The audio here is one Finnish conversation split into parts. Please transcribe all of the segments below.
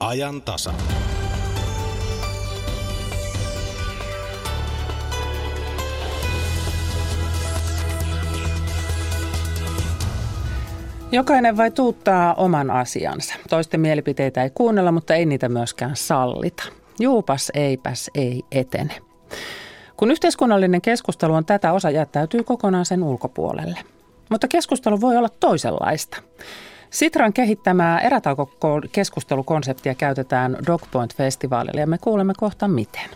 ajan tasa. Jokainen vai tuuttaa oman asiansa. Toisten mielipiteitä ei kuunnella, mutta ei niitä myöskään sallita. Juupas eipäs ei etene. Kun yhteiskunnallinen keskustelu on tätä, osa jättäytyy kokonaan sen ulkopuolelle. Mutta keskustelu voi olla toisenlaista. Sitran kehittämää erätaukokeskustelukonseptia käytetään Dogpoint-festivaalilla ja me kuulemme kohta miten.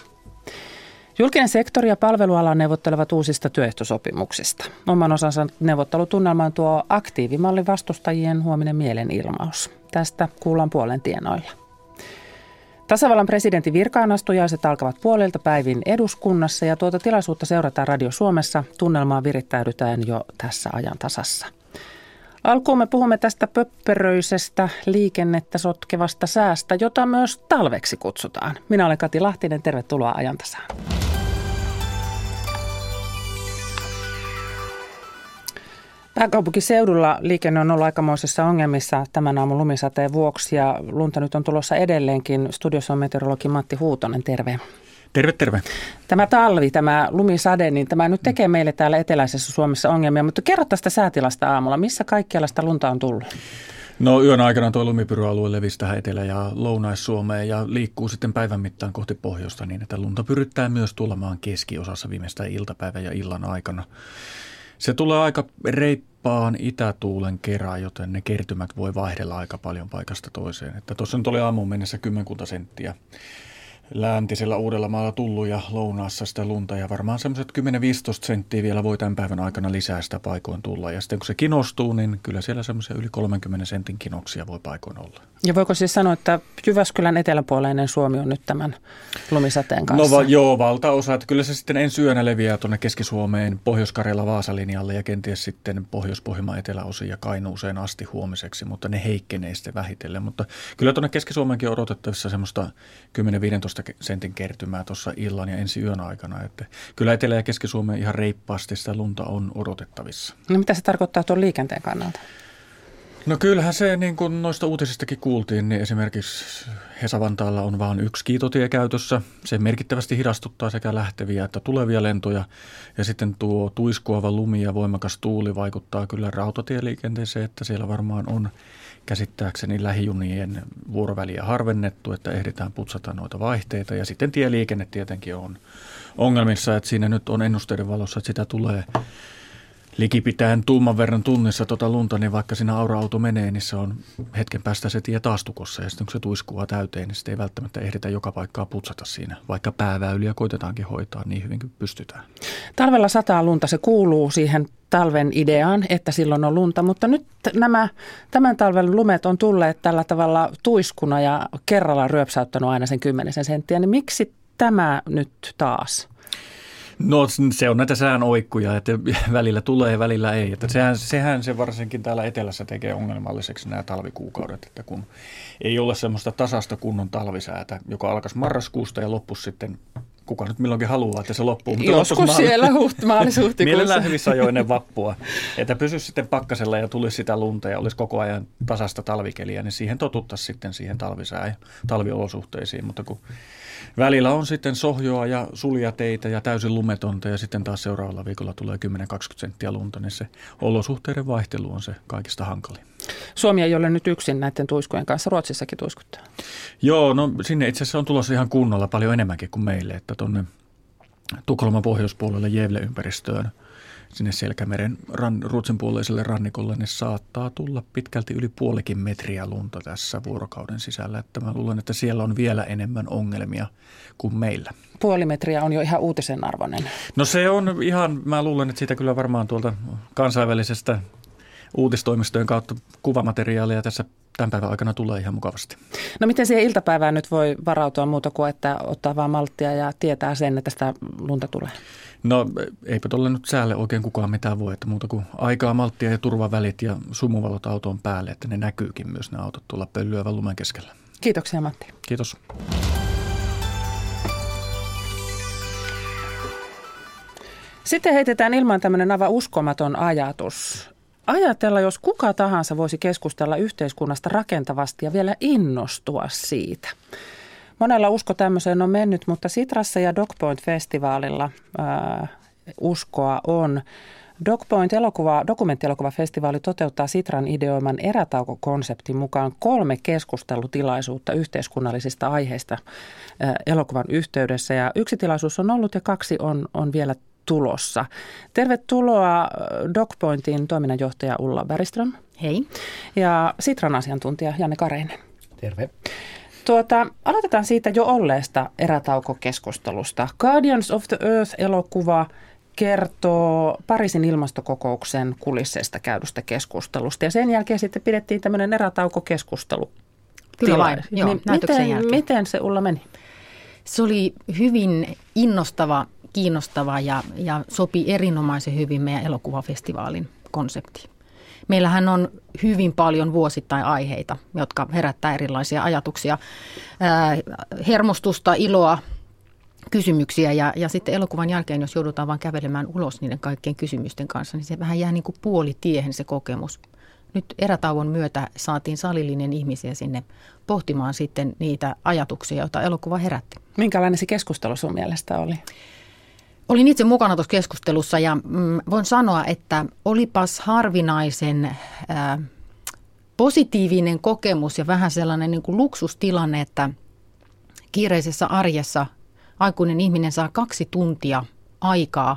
Julkinen sektori ja palveluala neuvottelevat uusista työehtosopimuksista. Oman osansa neuvottelutunnelmaan tuo aktiivimallin vastustajien huominen mielenilmaus. Tästä kuullaan puolen tienoilla. Tasavallan presidentin virkaanastujaiset alkavat puolelta päivin eduskunnassa ja tuota tilaisuutta seurataan Radio Suomessa. Tunnelmaa virittäydytään jo tässä ajan tasassa. Alkuun me puhumme tästä pöppöröisestä liikennettä sotkevasta säästä, jota myös talveksi kutsutaan. Minä olen Kati Lahtinen, tervetuloa ajantasaan. Pääkaupunkiseudulla liikenne on ollut aikamoisessa ongelmissa tämän aamun lumisateen vuoksi ja lunta nyt on tulossa edelleenkin. Studiossa on meteorologi Matti Huutonen, terve. Terve, terve. Tämä talvi, tämä lumisade, niin tämä nyt tekee meille täällä eteläisessä Suomessa ongelmia, mutta kerro tästä säätilasta aamulla. Missä kaikkialla sitä lunta on tullut? No yön aikana tuo lumipyryalue levisi tähän Etelä- ja Lounais-Suomeen ja liikkuu sitten päivän mittaan kohti pohjoista niin, että lunta pyryttää myös tulemaan keskiosassa viimeistään iltapäivän ja illan aikana. Se tulee aika reippaan itätuulen kerran, joten ne kertymät voi vaihdella aika paljon paikasta toiseen. Että tuossa nyt oli aamuun mennessä kymmenkunta senttiä läntisellä Uudellamaalla tullut ja lounaassa sitä lunta ja varmaan semmoiset 10-15 senttiä vielä voi tämän päivän aikana lisää sitä paikoin tulla. Ja sitten kun se kinostuu, niin kyllä siellä semmoisia yli 30 sentin kinoksia voi paikoin olla. Ja voiko siis sanoa, että Jyväskylän eteläpuoleinen Suomi on nyt tämän lumisateen kanssa? No va, joo, valtaosa. Että kyllä se sitten ensi yönä leviää tuonne Keski-Suomeen, Pohjois-Karjala Vaasalinjalle ja kenties sitten Pohjois-Pohjanmaan eteläosiin ja Kainuuseen asti huomiseksi, mutta ne heikkenee sitten vähitellen. Mutta kyllä tuonne Keski-Suomeenkin on odotettavissa semmoista 10-15 sentin kertymää tuossa illan ja ensi yön aikana. Että kyllä Etelä- ja Keski-Suomeen ihan reippaasti sitä lunta on odotettavissa. No mitä se tarkoittaa tuon liikenteen kannalta? No kyllähän se, niin kuin noista uutisistakin kuultiin, niin esimerkiksi Hesavantaalla on vain yksi kiitotie käytössä. Se merkittävästi hidastuttaa sekä lähteviä että tulevia lentoja. Ja sitten tuo tuiskuava lumi ja voimakas tuuli vaikuttaa kyllä rautatieliikenteeseen, että siellä varmaan on käsittääkseni lähijunien vuoroväliä harvennettu, että ehditään putsata noita vaihteita. Ja sitten tieliikenne tietenkin on ongelmissa, että siinä nyt on ennusteiden valossa, että sitä tulee likipitäen tuuman verran tunnissa tota lunta, niin vaikka siinä aura-auto menee, niin se on hetken päästä se tie taas tukossa. Ja sitten kun se tuiskuu täyteen, niin sitten ei välttämättä ehditä joka paikkaa putsata siinä, vaikka pääväyliä koitetaankin hoitaa niin hyvin kuin pystytään. Talvella sataa lunta, se kuuluu siihen talven ideaan, että silloin on lunta, mutta nyt nämä tämän talven lumet on tulleet tällä tavalla tuiskuna ja kerralla ryöpsäyttänyt aina sen kymmenisen senttiä, niin miksi tämä nyt taas? No se on näitä sään oikkuja, että välillä tulee välillä ei. Että sehän, sehän se varsinkin täällä etelässä tekee ongelmalliseksi nämä talvikuukaudet, että kun ei ole semmoista tasasta kunnon talvisäätä, joka alkaisi marraskuusta ja loppuisi sitten kuka nyt milloinkin haluaa, että se loppuu. Mutta Joskus maali- siellä huht- maalis-huhtikuussa. Mielellään hyvissä ajoin ennen vappua. Että pysyisi sitten pakkasella ja tulisi sitä lunta ja olisi koko ajan tasasta talvikeliä, niin siihen totuttaisiin sitten siihen talvisää ja talviolosuhteisiin. Mutta kun välillä on sitten sohjoa ja suljateitä ja täysin lumetonta ja sitten taas seuraavalla viikolla tulee 10-20 senttiä lunta, niin se olosuhteiden vaihtelu on se kaikista hankalin. Suomi ei ole nyt yksin näiden tuiskujen kanssa, Ruotsissakin tuiskuttaa. Joo, no sinne itse asiassa on tulossa ihan kunnolla paljon enemmänkin kuin meille, että tuonne Tukholman pohjoispuolelle Jevle-ympäristöön – sinne Selkämeren ran, Ruotsin puoleiselle rannikolle, niin saattaa tulla pitkälti yli puolikin metriä lunta tässä vuorokauden sisällä. Että mä luulen, että siellä on vielä enemmän ongelmia kuin meillä. Puoli metriä on jo ihan uutisen arvoinen. No se on ihan, mä luulen, että siitä kyllä varmaan tuolta kansainvälisestä uutistoimistojen kautta kuvamateriaalia tässä tämän päivän aikana tulee ihan mukavasti. No miten siihen iltapäivään nyt voi varautua muuta kuin, että ottaa vaan malttia ja tietää sen, että sitä lunta tulee? No eipä tuolle nyt säälle oikein kukaan mitään voi, että muuta kuin aikaa, malttia ja turvavälit ja sumuvalot autoon päälle, että ne näkyykin myös ne autot tuolla pölyävän lumen keskellä. Kiitoksia Matti. Kiitos. Sitten heitetään ilman tämmöinen aivan uskomaton ajatus. Ajatella, jos kuka tahansa voisi keskustella yhteiskunnasta rakentavasti ja vielä innostua siitä. Monella usko tämmöiseen on mennyt, mutta Sitrassa ja Dogpoint-festivaalilla ää, uskoa on. Dogpoint elokuva, dokumenttielokuvafestivaali toteuttaa Sitran ideoiman erätaukokonseptin mukaan kolme keskustelutilaisuutta yhteiskunnallisista aiheista elokuvan yhteydessä. Ja yksi tilaisuus on ollut ja kaksi on, on vielä tulossa. Tervetuloa Dogpointin toiminnanjohtaja Ulla Bergström. Hei. Ja Sitran asiantuntija Janne Kareinen. Terve. Tuota, aloitetaan siitä jo olleesta erätaukokeskustelusta. Guardians of the Earth-elokuva kertoo Pariisin ilmastokokouksen kulisseista käydystä keskustelusta. Ja sen jälkeen sitten pidettiin tämmöinen erätaukokeskustelu. Kyllä vain, joo, niin miten, miten se Ulla meni? Se oli hyvin innostava, kiinnostava ja, ja sopi erinomaisen hyvin meidän elokuvafestivaalin konseptiin. Meillähän on hyvin paljon vuosittain aiheita, jotka herättää erilaisia ajatuksia, hermostusta, iloa, kysymyksiä ja, ja sitten elokuvan jälkeen, jos joudutaan vain kävelemään ulos niiden kaikkien kysymysten kanssa, niin se vähän jää niin kuin puolitiehen se kokemus. Nyt erätauon myötä saatiin salillinen ihmisiä sinne pohtimaan sitten niitä ajatuksia, joita elokuva herätti. Minkälainen se keskustelu sun mielestä oli? Olin itse mukana tuossa keskustelussa ja mm, voin sanoa, että olipas harvinaisen äh, positiivinen kokemus ja vähän sellainen niin kuin luksustilanne, että kiireisessä arjessa aikuinen ihminen saa kaksi tuntia aikaa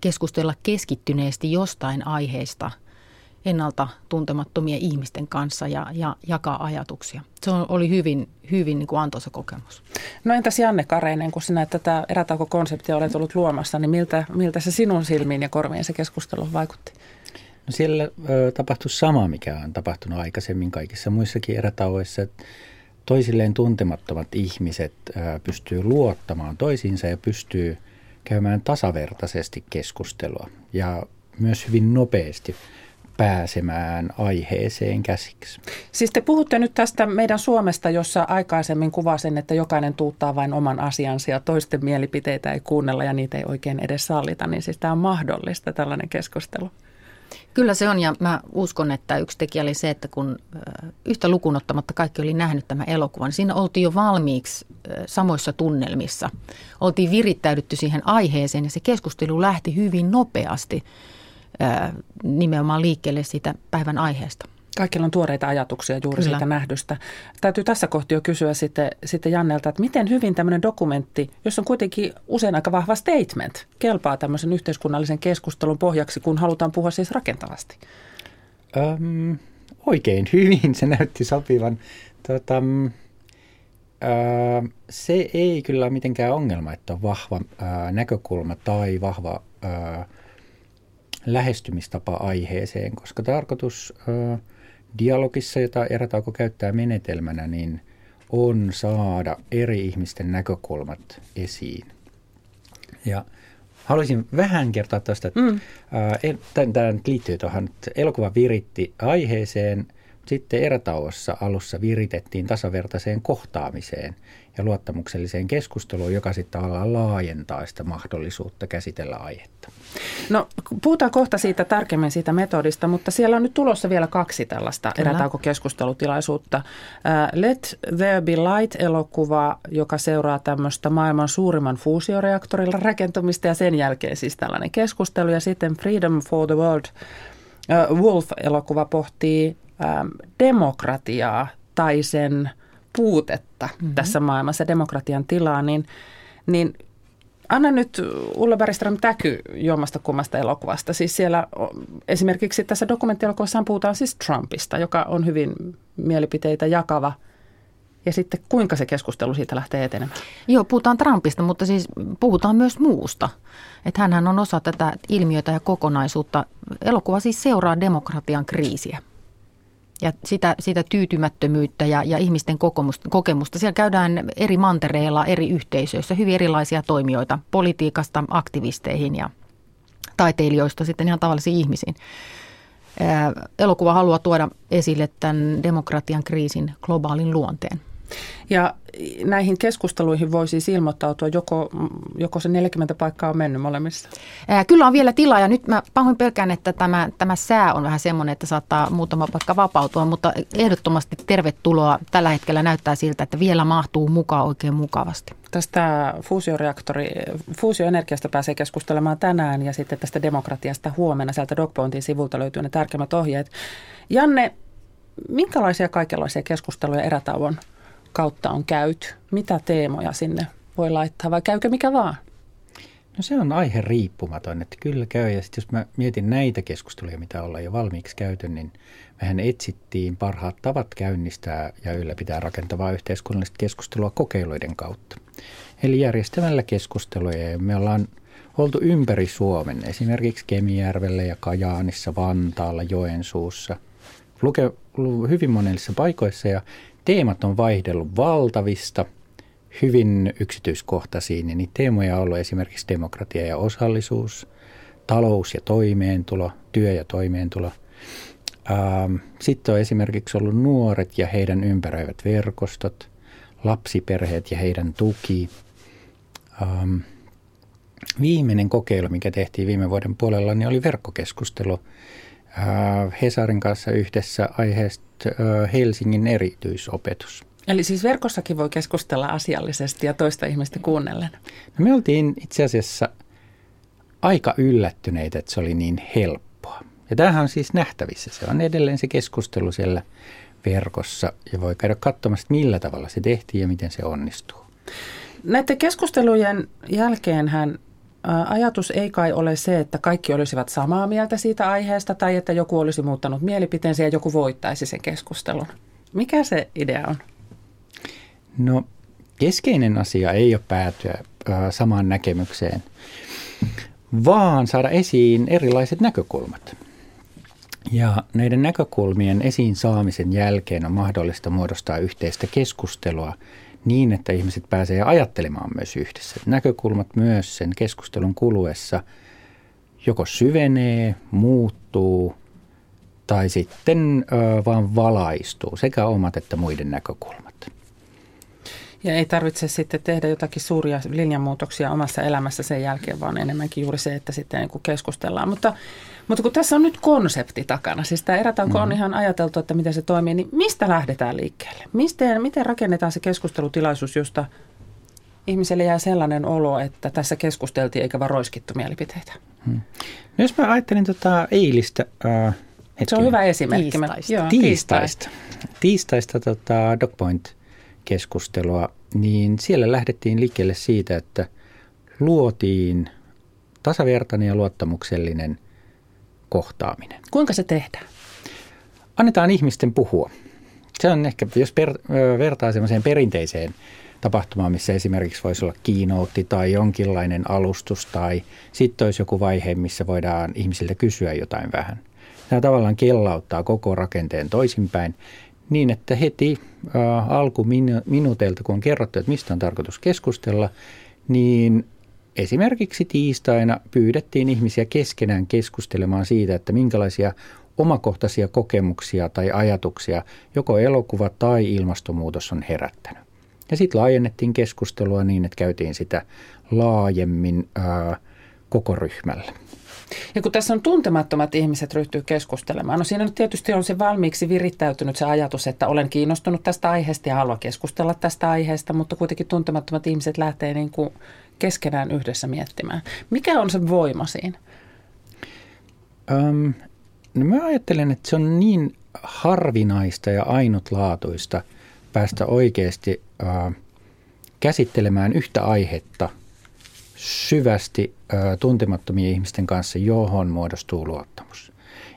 keskustella keskittyneesti jostain aiheesta ennalta tuntemattomien ihmisten kanssa ja, ja jakaa ajatuksia. Se oli hyvin, hyvin niin kuin antoisa kokemus. No entäs Janne Kareinen, kun sinä tätä erätaukokonseptia olet ollut luomassa, niin miltä, miltä se sinun silmiin ja korviin se keskustelu vaikutti? No siellä ö, tapahtui sama, mikä on tapahtunut aikaisemmin kaikissa muissakin erätauoissa. Toisilleen tuntemattomat ihmiset ö, pystyy luottamaan toisiinsa ja pystyy käymään tasavertaisesti keskustelua ja myös hyvin nopeasti pääsemään aiheeseen käsiksi. Siis te puhutte nyt tästä meidän Suomesta, jossa aikaisemmin kuvasin, että jokainen tuuttaa vain oman asiansa ja toisten mielipiteitä ei kuunnella ja niitä ei oikein edes sallita. Niin siis tämä on mahdollista tällainen keskustelu. Kyllä se on ja mä uskon, että yksi tekijä oli se, että kun yhtä lukunottamatta kaikki oli nähnyt tämän elokuvan, niin siinä oltiin jo valmiiksi samoissa tunnelmissa. Oltiin virittäydytty siihen aiheeseen ja se keskustelu lähti hyvin nopeasti nimenomaan liikkeelle siitä päivän aiheesta. Kaikilla on tuoreita ajatuksia juuri Kyllä. siitä nähdystä. Täytyy tässä kohti jo kysyä sitten, sitten Jannelta, että miten hyvin tämmöinen dokumentti, jos on kuitenkin usein aika vahva statement, kelpaa tämmöisen yhteiskunnallisen keskustelun pohjaksi, kun halutaan puhua siis rakentavasti? Öm, oikein hyvin se näytti sopivan. Tota, öö, se ei kyllä ole mitenkään ongelma, että on vahva öö, näkökulma tai vahva öö, lähestymistapa aiheeseen, koska tarkoitus ö, dialogissa, jota erätauko käyttää menetelmänä, niin on saada eri ihmisten näkökulmat esiin. Ja haluaisin vähän kertoa tuosta, että mm. tämä liittyy tuohon, että elokuva viritti aiheeseen, sitten erätauossa alussa viritettiin tasavertaiseen kohtaamiseen ja luottamukselliseen keskusteluun, joka sitten tavallaan laajentaa sitä mahdollisuutta käsitellä aihetta. No puhutaan kohta siitä tarkemmin siitä metodista, mutta siellä on nyt tulossa vielä kaksi tällaista erätaukokeskustelutilaisuutta. Let There Be Light-elokuva, joka seuraa tämmöistä maailman suurimman fuusioreaktorilla rakentumista ja sen jälkeen siis tällainen keskustelu. Ja sitten Freedom for the World Wolf-elokuva pohtii demokratiaa tai sen puutetta mm-hmm. tässä maailmassa, demokratian tilaa, niin, niin Anna nyt Ulla Bergström täky jommasta kummasta elokuvasta. Siis siellä esimerkiksi tässä dokumenttielokuvassa puhutaan siis Trumpista, joka on hyvin mielipiteitä jakava. Ja sitten kuinka se keskustelu siitä lähtee etenemään? Joo, puhutaan Trumpista, mutta siis puhutaan myös muusta. Että hänhän on osa tätä ilmiötä ja kokonaisuutta. Elokuva siis seuraa demokratian kriisiä ja sitä, sitä tyytymättömyyttä ja, ja ihmisten kokemusta, kokemusta. Siellä käydään eri mantereilla, eri yhteisöissä hyvin erilaisia toimijoita, politiikasta aktivisteihin ja taiteilijoista sitten ihan tavallisiin ihmisiin. Elokuva haluaa tuoda esille tämän demokratian kriisin globaalin luonteen. Ja näihin keskusteluihin voi siis ilmoittautua, joko, joko se 40 paikkaa on mennyt molemmissa? Ää, kyllä on vielä tilaa ja nyt mä pahoin pelkään, että tämä, tämä sää on vähän semmoinen, että saattaa muutama paikka vapautua, mutta ehdottomasti tervetuloa. Tällä hetkellä näyttää siltä, että vielä mahtuu mukaan oikein mukavasti. Tästä fuusioreaktori, fuusioenergiasta pääsee keskustelemaan tänään ja sitten tästä demokratiasta huomenna. Sieltä DocPointin sivulta löytyy ne tärkeimmät ohjeet. Janne, minkälaisia kaikenlaisia keskusteluja erätauon kautta on käyty? Mitä teemoja sinne voi laittaa vai käykö mikä vaan? No se on aihe riippumaton, että kyllä käy. Ja sitten jos mä mietin näitä keskusteluja, mitä ollaan jo valmiiksi käyty, niin mehän etsittiin parhaat tavat käynnistää ja ylläpitää rakentavaa yhteiskunnallista keskustelua kokeiluiden kautta. Eli järjestämällä keskusteluja ja me ollaan oltu ympäri Suomen, esimerkiksi Kemijärvellä ja Kajaanissa, Vantaalla, Joensuussa, luke, hyvin monissa paikoissa ja teemat on vaihdellut valtavista, hyvin yksityiskohtaisiin. Ja niitä teemoja on ollut esimerkiksi demokratia ja osallisuus, talous ja toimeentulo, työ ja toimeentulo. Ähm, sitten on esimerkiksi ollut nuoret ja heidän ympäröivät verkostot, lapsiperheet ja heidän tuki. Ähm, viimeinen kokeilu, mikä tehtiin viime vuoden puolella, niin oli verkkokeskustelu äh, Hesarin kanssa yhdessä aiheesta Helsingin erityisopetus. Eli siis verkossakin voi keskustella asiallisesti ja toista ihmistä kuunnellen? No me oltiin itse asiassa aika yllättyneitä, että se oli niin helppoa. Ja tämähän on siis nähtävissä. Se on edelleen se keskustelu siellä verkossa ja voi käydä katsomassa, millä tavalla se tehtiin ja miten se onnistuu. Näiden keskustelujen jälkeen hän Ajatus ei kai ole se, että kaikki olisivat samaa mieltä siitä aiheesta tai että joku olisi muuttanut mielipiteensä ja joku voittaisi sen keskustelun. Mikä se idea on? No keskeinen asia ei ole päätyä samaan näkemykseen, vaan saada esiin erilaiset näkökulmat. Ja näiden näkökulmien esiin saamisen jälkeen on mahdollista muodostaa yhteistä keskustelua niin, että ihmiset pääsee ajattelemaan myös yhdessä. Näkökulmat myös sen keskustelun kuluessa joko syvenee, muuttuu tai sitten ö, vaan valaistuu, sekä omat että muiden näkökulmat. Ja ei tarvitse sitten tehdä jotakin suuria linjanmuutoksia omassa elämässä sen jälkeen, vaan enemmänkin juuri se, että sitten niin keskustellaan. Mutta mutta kun tässä on nyt konsepti takana, siis tämä erätauko mm-hmm. on ihan ajateltu, että miten se toimii, niin mistä lähdetään liikkeelle? Mistä, miten rakennetaan se keskustelutilaisuus, josta ihmiselle jää sellainen olo, että tässä keskusteltiin eikä vaan roiskittu mielipiteitä? Hmm. No jos mä ajattelin tota eilistä... Äh, se on hyvä esimerkki. Tiistaista. Joo, tiistaista. Tiistaista tota DocPoint-keskustelua, niin siellä lähdettiin liikkeelle siitä, että luotiin tasavertainen ja luottamuksellinen – kohtaaminen. Kuinka se tehdään? Annetaan ihmisten puhua. Se on ehkä, jos per, vertaa semmoiseen perinteiseen tapahtumaan, missä esimerkiksi voisi olla kiinoutti tai jonkinlainen alustus tai sitten olisi joku vaihe, missä voidaan ihmisiltä kysyä jotain vähän. Tämä tavallaan kellauttaa koko rakenteen toisinpäin niin, että heti äh, alkuminuuteilta, kun on kerrottu, että mistä on tarkoitus keskustella, niin Esimerkiksi tiistaina pyydettiin ihmisiä keskenään keskustelemaan siitä, että minkälaisia omakohtaisia kokemuksia tai ajatuksia joko elokuva tai ilmastonmuutos on herättänyt. Ja sitten laajennettiin keskustelua niin, että käytiin sitä laajemmin ää, koko ryhmällä. Ja kun tässä on tuntemattomat ihmiset ryhtyy keskustelemaan, no siinä nyt tietysti on se valmiiksi virittäytynyt se ajatus, että olen kiinnostunut tästä aiheesta ja haluan keskustella tästä aiheesta, mutta kuitenkin tuntemattomat ihmiset lähtee niin kuin keskenään yhdessä miettimään. Mikä on se voima siinä? Um, no mä ajattelen, että se on niin harvinaista ja ainutlaatuista päästä oikeasti uh, käsittelemään yhtä aihetta syvästi uh, tuntemattomien ihmisten kanssa, johon muodostuu luottamus.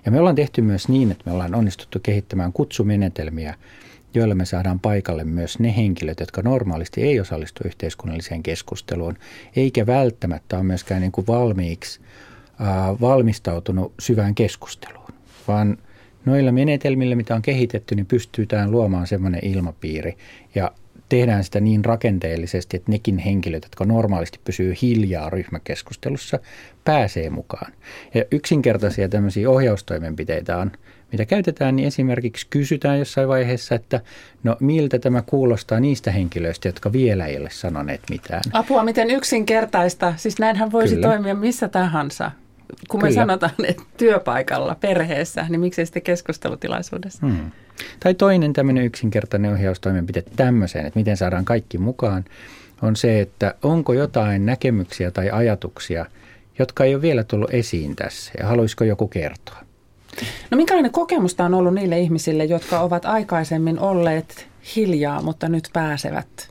Ja me ollaan tehty myös niin, että me ollaan onnistuttu kehittämään kutsumenetelmiä, joilla me saadaan paikalle myös ne henkilöt, jotka normaalisti ei osallistu yhteiskunnalliseen keskusteluun, eikä välttämättä ole myöskään niin kuin valmiiksi äh, valmistautunut syvään keskusteluun, vaan noilla menetelmillä, mitä on kehitetty, niin pystytään luomaan semmoinen ilmapiiri. Ja tehdään sitä niin rakenteellisesti, että nekin henkilöt, jotka normaalisti pysyy hiljaa ryhmäkeskustelussa, pääsee mukaan. Ja yksinkertaisia tämmöisiä ohjaustoimenpiteitä on, mitä käytetään, niin esimerkiksi kysytään jossain vaiheessa, että no miltä tämä kuulostaa niistä henkilöistä, jotka vielä ei ole sanoneet mitään. Apua, miten yksinkertaista. Siis näinhän voisi Kyllä. toimia missä tahansa. Kun Kyllä. me sanotaan, että työpaikalla, perheessä, niin miksei sitten keskustelutilaisuudessa? Hmm. Tai toinen tämmöinen yksinkertainen ohjaustoimenpide tämmöiseen, että miten saadaan kaikki mukaan, on se, että onko jotain näkemyksiä tai ajatuksia, jotka ei ole vielä tullut esiin tässä ja haluaisiko joku kertoa. No minkälainen kokemus tämä on ollut niille ihmisille, jotka ovat aikaisemmin olleet hiljaa, mutta nyt pääsevät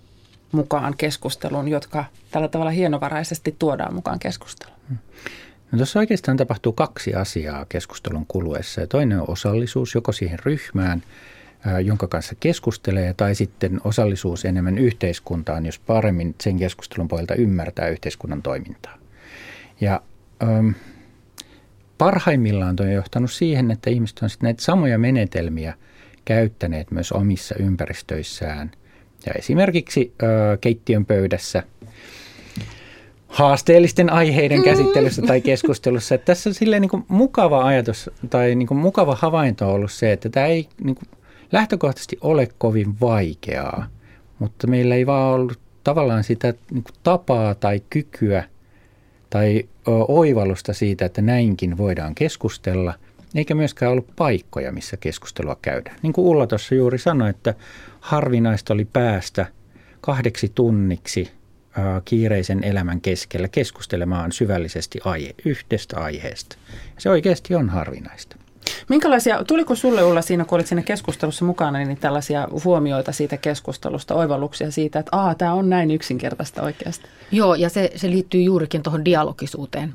mukaan keskusteluun, jotka tällä tavalla hienovaraisesti tuodaan mukaan keskusteluun? No tuossa oikeastaan tapahtuu kaksi asiaa keskustelun kuluessa. Ja toinen on osallisuus joko siihen ryhmään, jonka kanssa keskustelee, tai sitten osallisuus enemmän yhteiskuntaan, jos paremmin sen keskustelun pohjalta ymmärtää yhteiskunnan toimintaa. Ja ähm, parhaimmillaan on johtanut siihen, että ihmiset on sitten näitä samoja menetelmiä käyttäneet myös omissa ympäristöissään. Ja esimerkiksi äh, keittiön pöydässä – haasteellisten aiheiden käsittelyssä tai keskustelussa. Että tässä on silleen niin kuin mukava ajatus tai niin kuin mukava havainto on ollut se, että tämä ei niin kuin lähtökohtaisesti ole kovin vaikeaa, mutta meillä ei vaan ollut tavallaan sitä niin kuin tapaa tai kykyä tai oivallusta siitä, että näinkin voidaan keskustella, eikä myöskään ollut paikkoja, missä keskustelua käydään. Niin kuin Ulla tuossa juuri sanoi, että harvinaista oli päästä kahdeksi tunniksi – kiireisen elämän keskellä keskustelemaan syvällisesti aihe, yhdestä aiheesta. Se oikeasti on harvinaista. Minkälaisia, tuliko sulle Ulla siinä, kun olit siinä keskustelussa mukana, niin tällaisia huomioita siitä keskustelusta, oivalluksia siitä, että Aa, tämä on näin yksinkertaista oikeasti? Joo, ja se, se liittyy juurikin tuohon dialogisuuteen.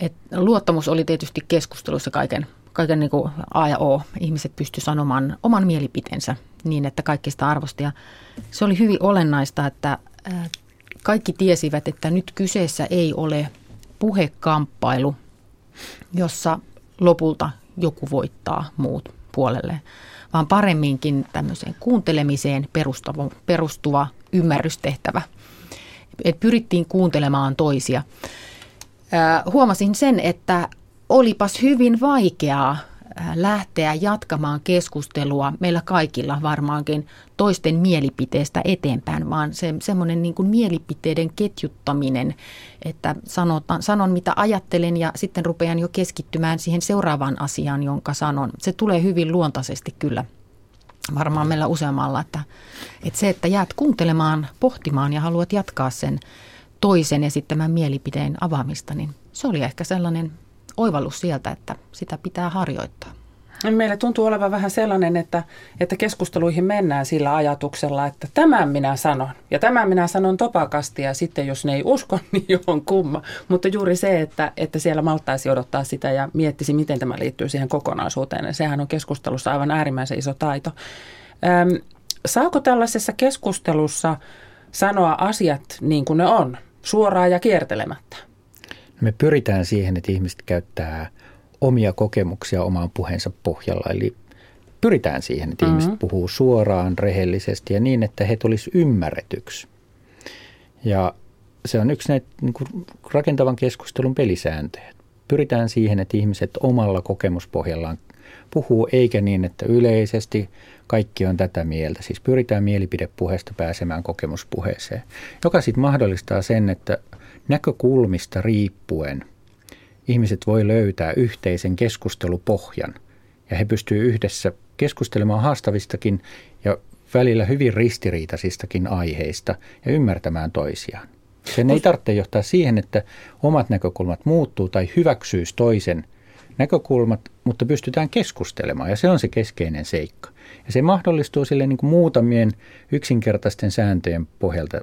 Et luottamus oli tietysti keskustelussa kaiken, kaiken niin kuin A ja O. Ihmiset pystyivät sanomaan oman mielipiteensä niin, että kaikki sitä arvosti. Ja se oli hyvin olennaista, että kaikki tiesivät, että nyt kyseessä ei ole puhekamppailu, jossa lopulta joku voittaa muut puolelle, vaan paremminkin tämmöiseen kuuntelemiseen perustuva, perustuva ymmärrystehtävä. Et pyrittiin kuuntelemaan toisia. huomasin sen, että olipas hyvin vaikeaa lähteä jatkamaan keskustelua meillä kaikilla varmaankin toisten mielipiteestä eteenpäin, vaan se, semmoinen niin kuin mielipiteiden ketjuttaminen, että sanotaan, sanon mitä ajattelen ja sitten rupean jo keskittymään siihen seuraavaan asiaan, jonka sanon. Se tulee hyvin luontaisesti kyllä varmaan meillä useammalla, että, että se, että jäät kuuntelemaan, pohtimaan ja haluat jatkaa sen toisen esittämän mielipiteen avaamista, niin se oli ehkä sellainen oivallus sieltä, että sitä pitää harjoittaa. Meillä tuntuu olevan vähän sellainen, että, että keskusteluihin mennään sillä ajatuksella, että tämän minä sanon ja tämän minä sanon topakasti ja sitten jos ne ei usko, niin johon kumma. Mutta juuri se, että, että siellä maltaisi odottaa sitä ja miettisi, miten tämä liittyy siihen kokonaisuuteen, niin sehän on keskustelussa aivan äärimmäisen iso taito. Öm, saako tällaisessa keskustelussa sanoa asiat niin kuin ne on, suoraan ja kiertelemättä? Me pyritään siihen, että ihmiset käyttää omia kokemuksia omaan puheensa pohjalla. Eli pyritään siihen, että mm-hmm. ihmiset puhuu suoraan, rehellisesti ja niin, että he tulisivat ymmärretyksi. Ja se on yksi näitä niin kuin rakentavan keskustelun pelisääntöjä. Pyritään siihen, että ihmiset omalla kokemuspohjallaan puhuu, eikä niin, että yleisesti kaikki on tätä mieltä. Siis pyritään mielipidepuheesta pääsemään kokemuspuheeseen, joka sitten mahdollistaa sen, että näkökulmista riippuen ihmiset voi löytää yhteisen keskustelupohjan ja he pystyvät yhdessä keskustelemaan haastavistakin ja välillä hyvin ristiriitaisistakin aiheista ja ymmärtämään toisiaan. Sen ei tarvitse johtaa siihen, että omat näkökulmat muuttuu tai hyväksyisi toisen näkökulmat, mutta pystytään keskustelemaan ja se on se keskeinen seikka. Ja se mahdollistuu sille niin kuin muutamien yksinkertaisten sääntöjen pohjalta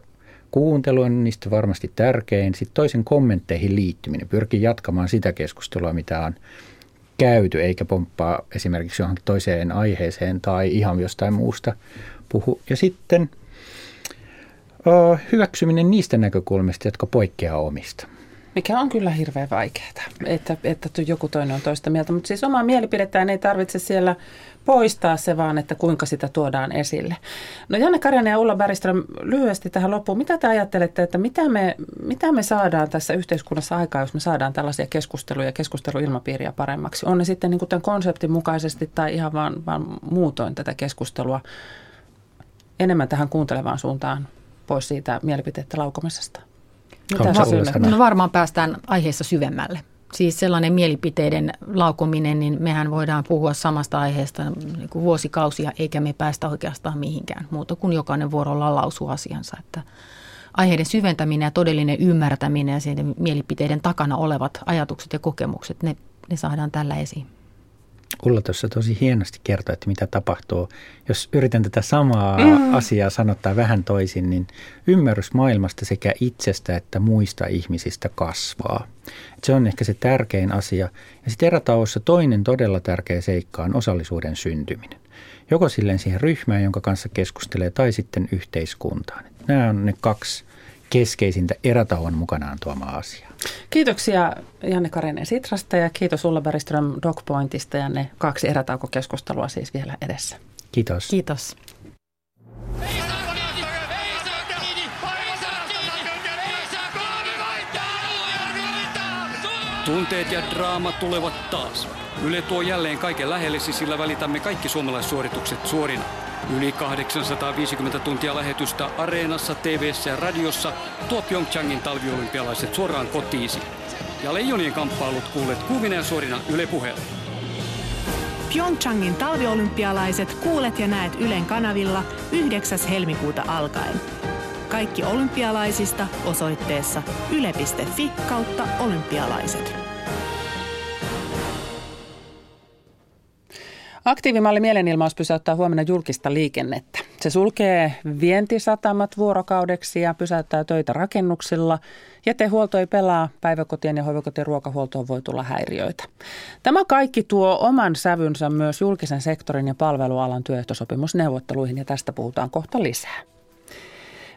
Kuuntelu on niistä varmasti tärkein. Sitten toisen kommentteihin liittyminen. Pyrkii jatkamaan sitä keskustelua, mitä on käyty, eikä pomppaa esimerkiksi johonkin toiseen aiheeseen tai ihan jostain muusta puhu. Ja sitten hyväksyminen niistä näkökulmista, jotka poikkeaa omista. Mikä on kyllä hirveän vaikeaa, että, että joku toinen on toista mieltä. Mutta siis omaa mielipidettään ei tarvitse siellä poistaa se vaan, että kuinka sitä tuodaan esille. No Janne Karjanen ja Ulla Bergström, lyhyesti tähän loppuun. Mitä te ajattelette, että mitä me, mitä me saadaan tässä yhteiskunnassa aikaa, jos me saadaan tällaisia keskusteluja ja keskusteluilmapiiriä paremmaksi? On ne sitten niin tämän konseptin mukaisesti tai ihan vaan, vaan muutoin tätä keskustelua enemmän tähän kuuntelevaan suuntaan pois siitä mielipiteiden laukomisesta? Mitä no varmaan päästään aiheessa syvemmälle. Siis sellainen mielipiteiden laukominen, niin mehän voidaan puhua samasta aiheesta niin kuin vuosikausia, eikä me päästä oikeastaan mihinkään muuta kuin jokainen vuorolla lausuu asiansa. Että aiheiden syventäminen ja todellinen ymmärtäminen ja mielipiteiden takana olevat ajatukset ja kokemukset, ne, ne saadaan tällä esiin. Ulla tuossa tosi hienosti kertoi, että mitä tapahtuu. Jos yritän tätä samaa mm. asiaa sanottaa vähän toisin, niin ymmärrys maailmasta sekä itsestä että muista ihmisistä kasvaa. Se on ehkä se tärkein asia. Ja sitten erätauossa toinen todella tärkeä seikka on osallisuuden syntyminen. Joko silleen siihen ryhmään, jonka kanssa keskustelee, tai sitten yhteiskuntaan. Nämä on ne kaksi keskeisintä erätauon mukanaan tuomaa asiaa. Kiitoksia Janne Karinen Sitrasta ja kiitos Ulla Bergström Dogpointista ja ne kaksi erätaukokeskustelua siis vielä edessä. Kiitos. Kiitos. Tunteet ja draama tulevat taas. Yle tuo jälleen kaiken lähellesi, sillä välitämme kaikki suomalaissuoritukset suorina. Yli 850 tuntia lähetystä Areenassa, tv ja radiossa tuo Pyeongchangin talviolympialaiset suoraan kotiisi. Ja Leijonien kamppailut kuulet kuumina ja suorina Yle puheella. Pyeongchangin talviolympialaiset kuulet ja näet Ylen kanavilla 9. helmikuuta alkaen. Kaikki olympialaisista osoitteessa yle.fi kautta olympialaiset. Aktiivimalli mielenilmaus pysäyttää huomenna julkista liikennettä. Se sulkee vientisatamat vuorokaudeksi ja pysäyttää töitä rakennuksilla. Jätehuolto ei pelaa, päiväkotien ja hoivakotien ruokahuoltoon voi tulla häiriöitä. Tämä kaikki tuo oman sävynsä myös julkisen sektorin ja palvelualan työehtosopimusneuvotteluihin ja tästä puhutaan kohta lisää.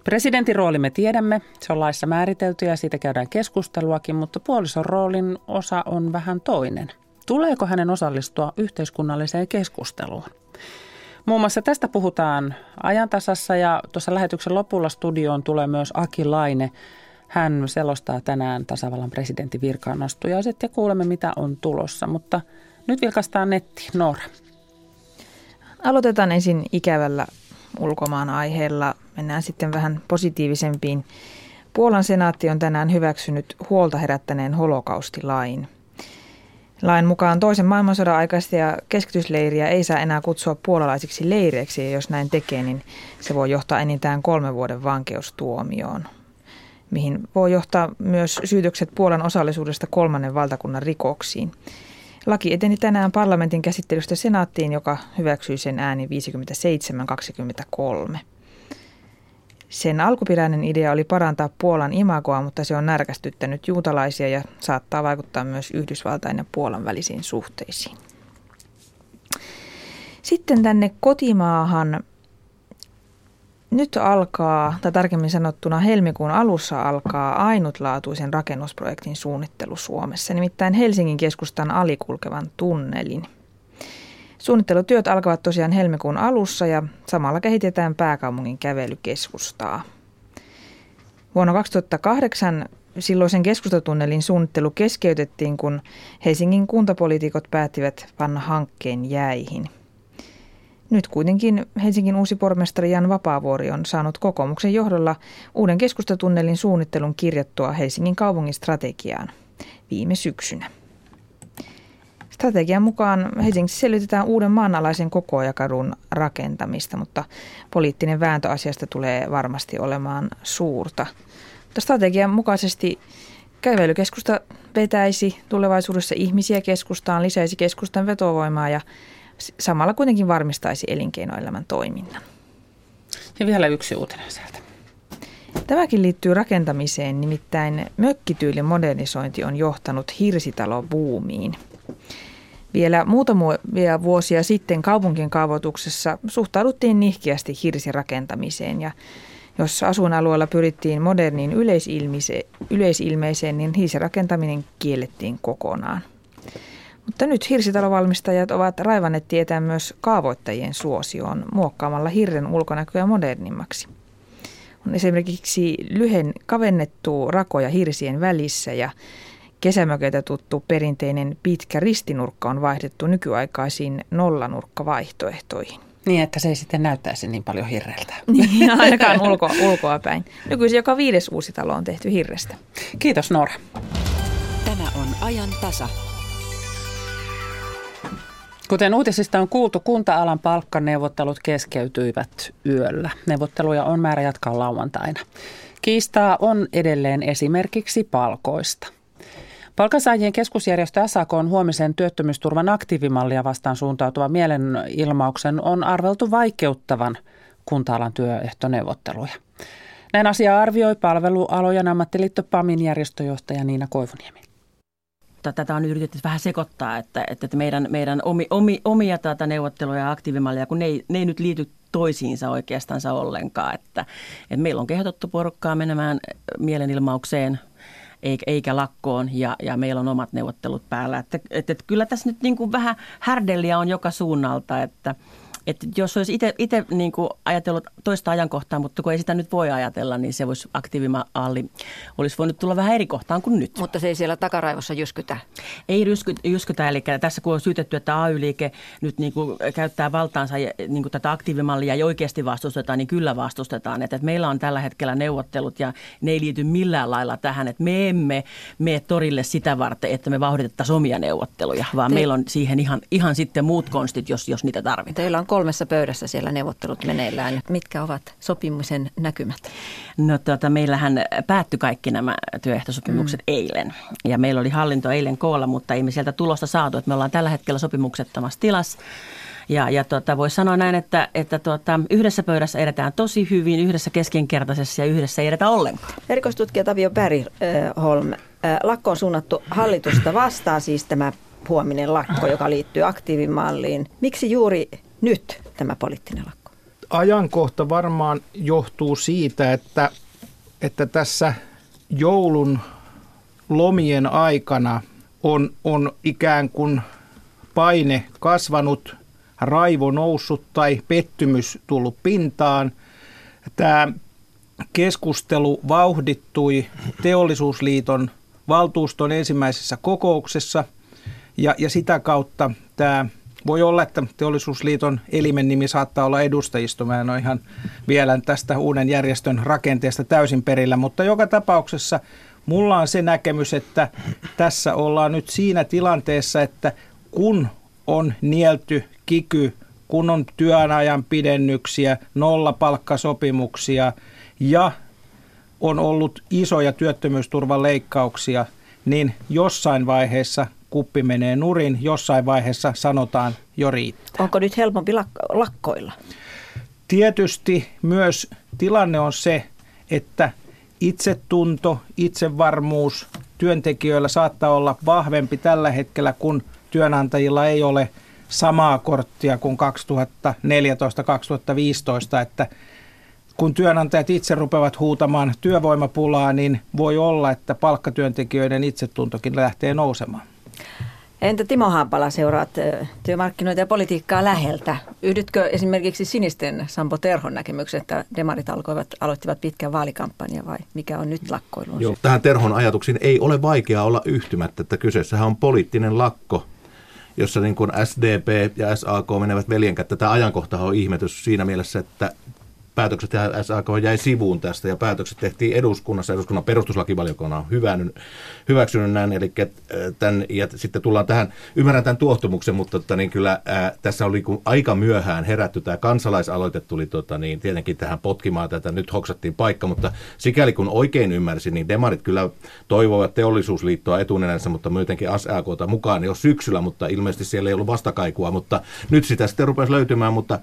Presidentin rooli me tiedämme, se on laissa määritelty ja siitä käydään keskusteluakin, mutta puolison roolin osa on vähän toinen – Tuleeko hänen osallistua yhteiskunnalliseen keskusteluun? Muun muassa tästä puhutaan ajantasassa ja tuossa lähetyksen lopulla studioon tulee myös Aki Laine. Hän selostaa tänään tasavallan presidentin virkaan ja kuulemme mitä on tulossa, mutta nyt vilkaistaan netti. Noora. Aloitetaan ensin ikävällä ulkomaan aiheella. Mennään sitten vähän positiivisempiin. Puolan senaatti on tänään hyväksynyt huolta herättäneen holokaustilain – Lain mukaan toisen maailmansodan aikaisia keskitysleiriä ei saa enää kutsua puolalaisiksi leireiksi ja jos näin tekee, niin se voi johtaa enintään kolmen vuoden vankeustuomioon, mihin voi johtaa myös syytökset Puolan osallisuudesta kolmannen valtakunnan rikoksiin. Laki eteni tänään parlamentin käsittelystä senaattiin, joka hyväksyi sen ääni 57-23. Sen alkuperäinen idea oli parantaa Puolan imagoa, mutta se on närkästyttänyt juutalaisia ja saattaa vaikuttaa myös Yhdysvaltain ja Puolan välisiin suhteisiin. Sitten tänne kotimaahan nyt alkaa, tai tarkemmin sanottuna helmikuun alussa alkaa ainutlaatuisen rakennusprojektin suunnittelu Suomessa, nimittäin Helsingin keskustan alikulkevan tunnelin – Suunnittelutyöt alkavat tosiaan helmikuun alussa ja samalla kehitetään pääkaupungin kävelykeskustaa. Vuonna 2008 silloisen keskustatunnelin suunnittelu keskeytettiin, kun Helsingin kuntapoliitikot päättivät panna hankkeen jäihin. Nyt kuitenkin Helsingin uusi pormestari Jan Vapaavuori on saanut kokoomuksen johdolla uuden keskustatunnelin suunnittelun kirjattua Helsingin kaupungin strategiaan viime syksynä. Strategian mukaan Helsingissä selvitetään uuden maanalaisen kokoajakadun rakentamista, mutta poliittinen vääntö asiasta tulee varmasti olemaan suurta. Mutta strategian mukaisesti kävelykeskusta vetäisi tulevaisuudessa ihmisiä keskustaan, lisäisi keskustan vetovoimaa ja samalla kuitenkin varmistaisi elinkeinoelämän toiminnan. Ja vielä yksi uutinen sieltä. Tämäkin liittyy rakentamiseen, nimittäin mökkityylin modernisointi on johtanut hirsitalobuumiin. Vielä muutamia vuosia sitten kaupunkien kaavoituksessa suhtauduttiin nihkeästi hirsirakentamiseen ja Jos asuinalueella pyrittiin moderniin yleisilmeiseen, niin hiisirakentaminen kiellettiin kokonaan. Mutta nyt hirsitalovalmistajat ovat raivanneet tietää myös kaavoittajien suosioon muokkaamalla hirren ulkonäköä modernimmaksi. On esimerkiksi lyhen kavennettu rakoja hirsien välissä ja kesämökeitä tuttu perinteinen pitkä ristinurkka on vaihdettu nykyaikaisiin nollanurkkavaihtoehtoihin. Niin, että se ei sitten näyttäisi niin paljon hirreltä. Niin, ainakaan ulko, ulkoa päin. Nykyisin joka viides uusi talo on tehty hirrestä. Kiitos Noora. Tämä on ajan tasa. Kuten uutisista on kuultu, kunta-alan palkkaneuvottelut keskeytyivät yöllä. Neuvotteluja on määrä jatkaa lauantaina. Kiistaa on edelleen esimerkiksi palkoista. Palkansaajien keskusjärjestö SAK on huomisen työttömyysturvan aktiivimallia vastaan suuntautuva mielenilmauksen on arveltu vaikeuttavan kunta-alan työehtoneuvotteluja. Näin asia arvioi palvelualojen ammattiliitto PAMin järjestöjohtaja Niina Koivuniemi tätä on yritetty vähän sekoittaa, että, että meidän, meidän omi, omi, omia tätä neuvotteluja ja aktiivimallia, kun ne ei, ne ei nyt liity toisiinsa oikeastaan ollenkaan. Että, että meillä on kehotettu porukkaa menemään mielenilmaukseen eikä lakkoon ja, ja meillä on omat neuvottelut päällä. Että, että, että kyllä tässä nyt niin kuin vähän härdelliä on joka suunnalta, että – että jos olisi itse niin ajatellut toista ajankohtaa, mutta kun ei sitä nyt voi ajatella, niin se voisi aktiivimalli olisi voinut tulla vähän eri kohtaan kuin nyt. Mutta se ei siellä takaraivossa jyskytä? Ei rysky, jyskytä, eli tässä kun on syytetty, että AY-liike nyt niin kuin käyttää valtaansa niin kuin tätä aktiivimallia ja oikeasti vastustetaan, niin kyllä vastustetaan. Että, että meillä on tällä hetkellä neuvottelut ja ne ei liity millään lailla tähän, että me emme mene torille sitä varten, että me vauhditettaisiin omia neuvotteluja, vaan Te... meillä on siihen ihan, ihan sitten muut konstit, jos, jos niitä tarvitaan. Teillä on kolmessa pöydässä siellä neuvottelut meneillään. Mitkä ovat sopimisen näkymät? No tuota, meillähän päättyi kaikki nämä työehtosopimukset mm. eilen. Ja meillä oli hallinto eilen koolla, mutta ei me sieltä tulosta saatu. Että me ollaan tällä hetkellä sopimuksettomassa tilassa. Ja, ja tuota, voisi sanoa näin, että, että tuota, yhdessä pöydässä edetään tosi hyvin, yhdessä keskinkertaisessa ja yhdessä ei edetä ollenkaan. Erikoistutkija Tavio Bergholm, lakko on suunnattu hallitusta vastaan, siis tämä huominen lakko, joka liittyy aktiivimalliin. Miksi juuri nyt tämä poliittinen lakko? Ajankohta varmaan johtuu siitä, että, että tässä joulun lomien aikana on, on ikään kuin paine kasvanut, raivo noussut tai pettymys tullut pintaan. Tämä keskustelu vauhdittui teollisuusliiton valtuuston ensimmäisessä kokouksessa ja, ja sitä kautta tämä voi olla, että teollisuusliiton elimen nimi saattaa olla edustajisto. Mä en ole ihan vielä tästä uuden järjestön rakenteesta täysin perillä, mutta joka tapauksessa mulla on se näkemys, että tässä ollaan nyt siinä tilanteessa, että kun on nielty kiky, kun on työajan pidennyksiä, nollapalkkasopimuksia ja on ollut isoja työttömyysturvan leikkauksia, niin jossain vaiheessa kuppi menee nurin, jossain vaiheessa sanotaan jo riittää. Onko nyt helpompi lakkoilla? Tietysti myös tilanne on se, että itsetunto, itsevarmuus työntekijöillä saattaa olla vahvempi tällä hetkellä, kun työnantajilla ei ole samaa korttia kuin 2014-2015, että kun työnantajat itse rupeavat huutamaan työvoimapulaa, niin voi olla, että palkkatyöntekijöiden itsetuntokin lähtee nousemaan. Entä Timo Haapala, seuraat työmarkkinoita ja politiikkaa läheltä. Yhdytkö esimerkiksi sinisten Sampo Terhon näkemyksen, että demarit alkoivat, aloittivat pitkän vaalikampanjan vai mikä on nyt lakkoilun Joo, tähän Terhon ajatuksiin ei ole vaikeaa olla yhtymättä, että kyseessähän on poliittinen lakko, jossa niin kuin SDP ja SAK menevät veljen kättä. Tämä ajankohta on ihmetys siinä mielessä, että päätökset ja SAK jäi sivuun tästä ja päätökset tehtiin eduskunnassa. Eduskunnan perustuslakivaliokunnan on hyvännyt, hyväksynyt näin. Eli tämän, ja sitten tullaan tähän, ymmärrän tämän tuohtumuksen, mutta tota, niin kyllä ää, tässä oli kun aika myöhään herätty. Tämä kansalaisaloite tuli tota, niin, tietenkin tähän potkimaan tätä. Nyt hoksattiin paikka, mutta sikäli kun oikein ymmärsin, niin demarit kyllä toivoivat teollisuusliittoa etunenänsä, mutta myötenkin SAKta mukaan jo syksyllä, mutta ilmeisesti siellä ei ollut vastakaikua, mutta nyt sitä sitten rupesi löytymään, mutta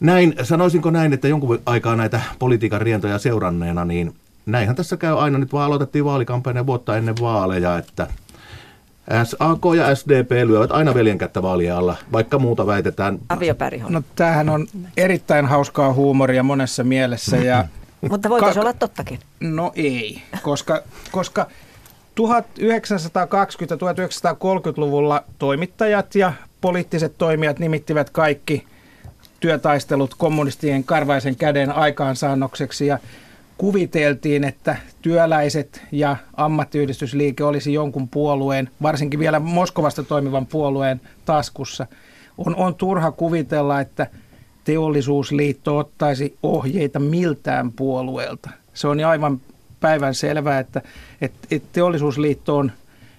näin, sanoisinko näin, että jonkun aikaa näitä politiikan rientoja seuranneena, niin näinhän tässä käy aina. Nyt vaan aloitettiin vaalikampanja vuotta ennen vaaleja, että SAK ja SDP lyövät aina veljen kättä vaalien alla, vaikka muuta väitetään. No tämähän on erittäin hauskaa huumoria monessa mielessä ja Mutta voitaisiin Ka- olla tottakin. No ei, koska, koska 1920-1930-luvulla toimittajat ja poliittiset toimijat nimittivät kaikki työtaistelut kommunistien karvaisen käden aikaansaannokseksi ja kuviteltiin, että työläiset ja ammattiyhdistysliike olisi jonkun puolueen, varsinkin vielä Moskovasta toimivan puolueen taskussa. On, on turha kuvitella, että teollisuusliitto ottaisi ohjeita miltään puolueelta. Se on aivan päivän selvää, että, että, että teollisuusliitto on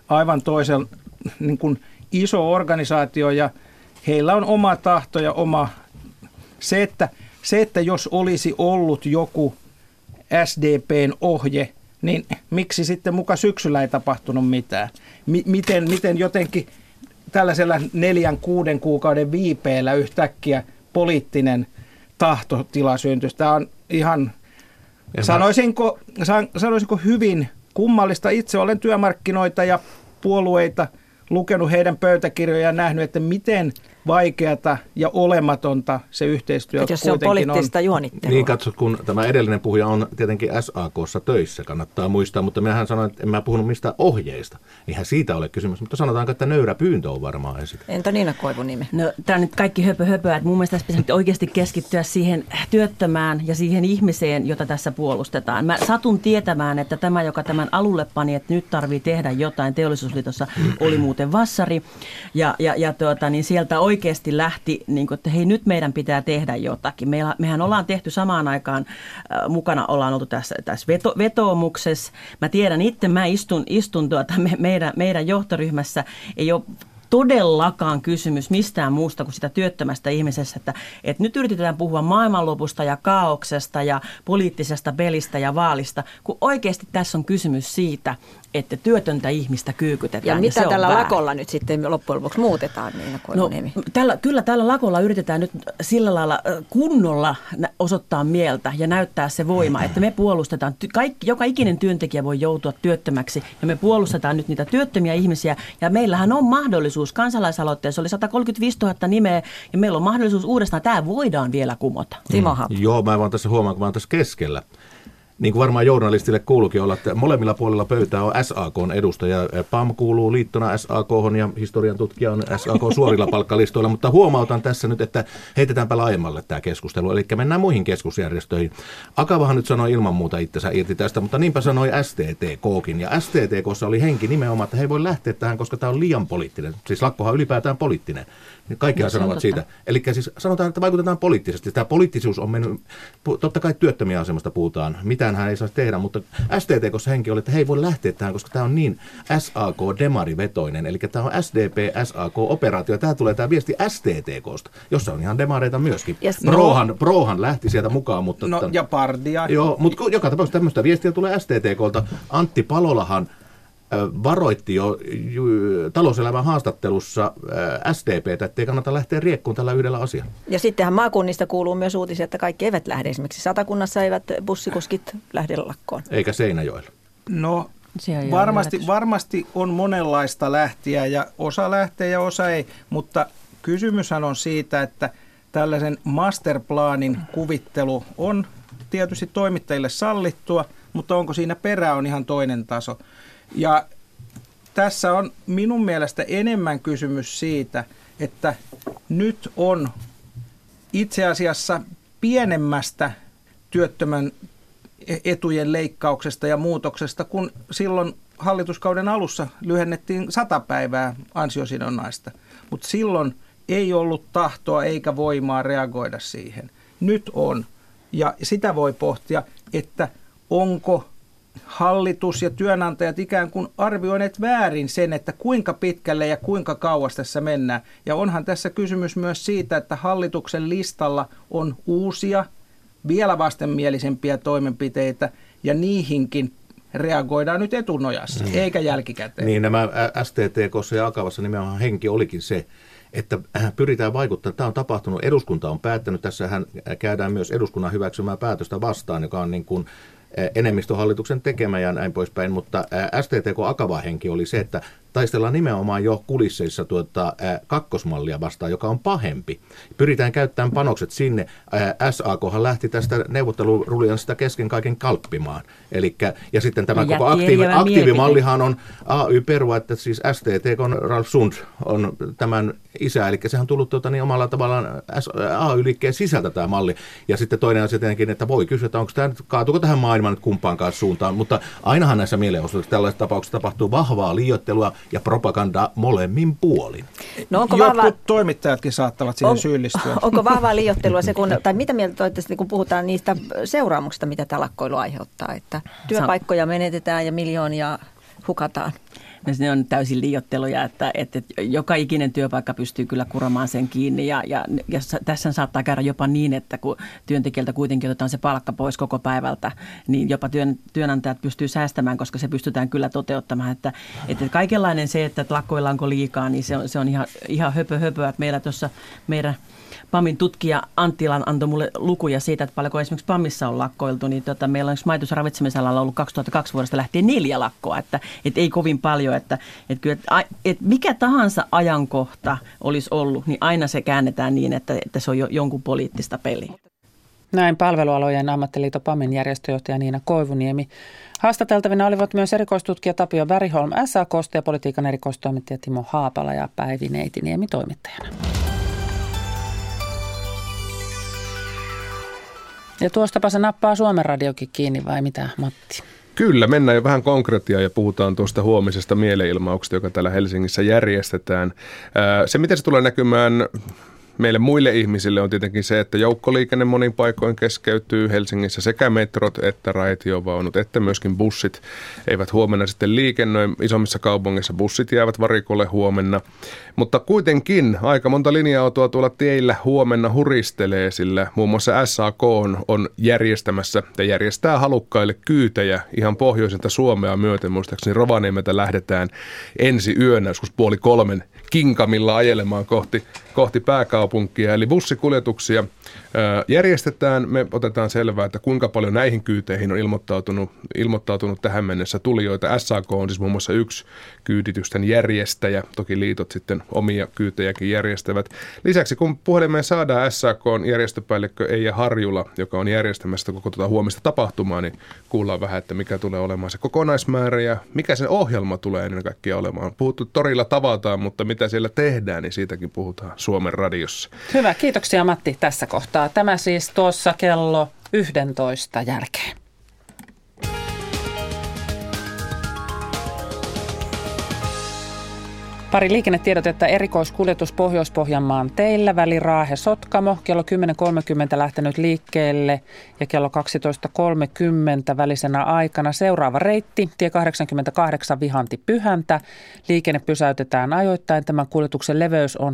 aivan toisen niin kuin iso organisaatio ja heillä on oma tahto ja oma se, että, se, että jos olisi ollut joku SDPn ohje, niin miksi sitten muka syksyllä ei tapahtunut mitään? M- miten, miten jotenkin tällaisella neljän, kuuden kuukauden viipeellä yhtäkkiä poliittinen tahtotila syntyisi? Tämä on ihan, sanoisinko, sanoisinko hyvin kummallista. Itse olen työmarkkinoita ja puolueita lukenut heidän pöytäkirjoja ja nähnyt, että miten – vaikeata ja olematonta se yhteistyö jos se on poliittista on. juonittelua. Niin katso, kun tämä edellinen puhuja on tietenkin SAKssa töissä, kannattaa muistaa, mutta mehän sanoin, että en mä puhunut mistään ohjeista. Eihän siitä ole kysymys, mutta sanotaanko, että nöyrä pyyntö on varmaan esitetty. Entä Niina Koivunimi? No tämä on nyt kaikki höpö höpöä, että mun mielestä tässä pitäisi oikeasti keskittyä siihen työttömään ja siihen ihmiseen, jota tässä puolustetaan. Mä satun tietämään, että tämä, joka tämän alulle pani, että nyt tarvii tehdä jotain, teollisuusliitossa oli muuten vassari ja, ja, ja tuota, niin sieltä oikeasti lähti, niin kuin, että hei nyt meidän pitää tehdä jotakin. Meillä, mehän ollaan tehty samaan aikaan, äh, mukana ollaan oltu tässä, tässä veto, vetoomuksessa. Mä tiedän itse, mä istun, istun tuota, me, meidän, meidän johtoryhmässä, ei ole todellakaan kysymys mistään muusta kuin sitä työttömästä ihmisestä, että, että nyt yritetään puhua maailmanlopusta ja kaauksesta ja poliittisesta pelistä ja vaalista, kun oikeasti tässä on kysymys siitä, että työtöntä ihmistä kyykytetään. Ja mitä ja tällä lakolla nyt sitten loppujen lopuksi muutetaan, niin no, tällä, Kyllä tällä lakolla yritetään nyt sillä lailla kunnolla osoittaa mieltä ja näyttää se voima, että me puolustetaan, kaikki, joka ikinen työntekijä voi joutua työttömäksi ja me puolustetaan nyt niitä työttömiä ihmisiä ja meillähän on mahdollisuus, kansalaisaloitteessa oli 135 000 nimeä ja meillä on mahdollisuus uudestaan, tämä voidaan vielä kumota. Timo mm. Joo, mä vaan tässä huomaan, kun mä oon tässä keskellä niin kuin varmaan journalistille kuuluukin olla, että molemmilla puolilla pöytää on SAK edustaja. PAM kuuluu liittona SAK ja historian tutkija on SAK suorilla palkkalistoilla, mutta huomautan tässä nyt, että heitetäänpä laajemmalle tämä keskustelu, eli mennään muihin keskusjärjestöihin. Akavahan nyt sanoi ilman muuta itsensä irti tästä, mutta niinpä sanoi STTKkin, ja STTKssa oli henki nimenomaan, että he ei voi lähteä tähän, koska tämä on liian poliittinen. Siis lakkohan ylipäätään poliittinen. Niin kaikkihan no, sanovat siitä. Eli siis sanotaan, että vaikutetaan poliittisesti. Tämä poliittisuus on mennyt, totta kai työttömiä asemasta puhutaan, mitään hän ei saa tehdä, mutta STTKssa henki oli, että he ei voi lähteä tähän, koska tämä on niin SAK-demarivetoinen, eli tämä on SDP-SAK-operaatio. Tämä tulee tämä viesti STTKsta, jossa on ihan demareita myöskin. Yes. Prohan, no. Prohan lähti sieltä mukaan. Mutta no, tämän, ja Pardia. Joo, mutta joka tapauksessa tämmöistä viestiä tulee STTKlta. Antti Palolahan varoitti jo talouselämän haastattelussa SDPtä, ettei kannata lähteä riekkuun tällä yhdellä asialla. Ja sittenhän maakunnista kuuluu myös uutisia, että kaikki eivät lähde. Esimerkiksi Satakunnassa eivät bussikuskit lähde lakkoon. Eikä Seinäjoella. No varmasti, varmasti on monenlaista lähtiä ja osa lähtee ja osa ei, mutta kysymyshän on siitä, että tällaisen masterplaanin kuvittelu on tietysti toimittajille sallittua, mutta onko siinä perä on ihan toinen taso. Ja tässä on minun mielestä enemmän kysymys siitä, että nyt on itse asiassa pienemmästä työttömän etujen leikkauksesta ja muutoksesta, kun silloin hallituskauden alussa lyhennettiin sata päivää ansiosidonnaista. Mutta silloin ei ollut tahtoa eikä voimaa reagoida siihen. Nyt on. Ja sitä voi pohtia, että onko hallitus ja työnantajat ikään kuin arvioineet väärin sen, että kuinka pitkälle ja kuinka kauas tässä mennään. Ja onhan tässä kysymys myös siitä, että hallituksen listalla on uusia, vielä vastenmielisempiä toimenpiteitä ja niihinkin reagoidaan nyt etunojassa, mm. eikä jälkikäteen. Niin, nämä STTK ja Akavassa nimenomaan henki olikin se, että pyritään vaikuttamaan. Tämä on tapahtunut, eduskunta on päättänyt, tässähän käydään myös eduskunnan hyväksymää päätöstä vastaan, joka on niin kuin enemmistöhallituksen tekemä ja näin poispäin, mutta STTK Akava-henki oli se, että taistellaan nimenomaan jo kulisseissa tuota, ää, kakkosmallia vastaan, joka on pahempi. Pyritään käyttämään panokset sinne. Ää, SAKhan lähti tästä neuvotteluruljanssista kesken kaiken kalppimaan. Elikkä, ja sitten tämä koko aktiivi, aktiivimallihan on AY-perua, että siis STT, on Ralf Sund on tämän isä, eli sehän on tullut tuota, niin omalla tavallaan AY-liikkeen sisältä tämä malli. Ja sitten toinen asia tietenkin, että voi kysyä, että onko tämä, kaatuuko tähän maailmaan nyt kumpaankaan suuntaan, mutta ainahan näissä mielenosoituksissa tällaisissa tapauksissa tapahtuu vahvaa liioittelua ja propaganda molemmin puolin. No onko Jotkut vahva... toimittajatkin saattavat siihen on, syyllistyä. Onko vahvaa liioittelua se, kun, tai mitä mieltä olette, kun puhutaan niistä seuraamuksista, mitä tämä lakkoilu aiheuttaa, että työpaikkoja menetetään ja miljoonia hukataan? Ne on täysin liiotteluja, että, että joka ikinen työpaikka pystyy kyllä kuramaan sen kiinni. Ja, ja, ja tässä saattaa käydä jopa niin, että kun työntekijältä kuitenkin otetaan se palkka pois koko päivältä, niin jopa työn, työnantajat pystyy säästämään, koska se pystytään kyllä toteuttamaan, että, että kaikenlainen se, että lakkoillaanko liikaa, niin se on, se on ihan, ihan höpö höpöä, meillä tuossa meidän PAMin tutkija Anttilan antoi mulle lukuja siitä, että paljonko esimerkiksi PAMissa on lakkoiltu, niin tota, meillä on majoitus- ja ravitsemisalalla ollut 2002 vuodesta lähtien neljä lakkoa, että, että ei kovin paljon, että, että, kyllä, että, että mikä tahansa ajankohta olisi ollut, niin aina se käännetään niin, että, että se on jo, jonkun poliittista peliä. Näin palvelualojen ammattiliitto PAMin järjestöjohtaja Niina Koivuniemi. Haastateltavina olivat myös erikoistutkija Tapio Väriholm SAKsta ja politiikan erikoistoimittaja Timo Haapala ja Päivi Neitiniemi toimittajana. Ja tuostapa se nappaa Suomen radiokin kiinni vai mitä Matti? Kyllä, mennään jo vähän konkretiaa ja puhutaan tuosta huomisesta mieleilmauksesta, joka täällä Helsingissä järjestetään. Se, miten se tulee näkymään meille muille ihmisille on tietenkin se, että joukkoliikenne monin paikoin keskeytyy Helsingissä sekä metrot että raitiovaunut että myöskin bussit eivät huomenna sitten liikennöi. Isommissa kaupungeissa bussit jäävät varikolle huomenna. Mutta kuitenkin aika monta linja-autoa tuolla teillä huomenna huristelee, sillä muun muassa SAK on, on järjestämässä ja järjestää halukkaille kyytejä ihan pohjoisinta Suomea myöten. Muistaakseni Rovaniemeltä lähdetään ensi yönä, joskus puoli kolmen kinkamilla ajelemaan kohti, kohti pääkaupunkia. Eli bussikuljetuksia järjestetään. Me otetaan selvää, että kuinka paljon näihin kyyteihin on ilmoittautunut, ilmoittautunut tähän mennessä tulijoita. SAK on siis muun muassa yksi kyyditysten järjestäjä. Toki liitot sitten omia kyytejäkin järjestävät. Lisäksi kun puhelimeen saadaan SAK on järjestöpäällikkö Eija Harjula, joka on järjestämässä koko tuota huomista tapahtumaa, niin kuullaan vähän, että mikä tulee olemaan se kokonaismäärä ja mikä sen ohjelma tulee ennen kaikkea olemaan. Puhuttu torilla tavataan, mutta mitä siellä tehdään, niin siitäkin puhutaan Suomen radiossa. Hyvä, kiitoksia Matti tässä kohtaa. Tämä siis tuossa kello 11 jälkeen. Pari liikennetiedotetta erikoiskuljetus Pohjois-Pohjanmaan teillä väli Raahe-Sotkamo kello 10.30 lähtenyt liikkeelle ja kello 12.30 välisenä aikana seuraava reitti tie 88 Vihanti Pyhäntä. Liikenne pysäytetään ajoittain. Tämän kuljetuksen leveys on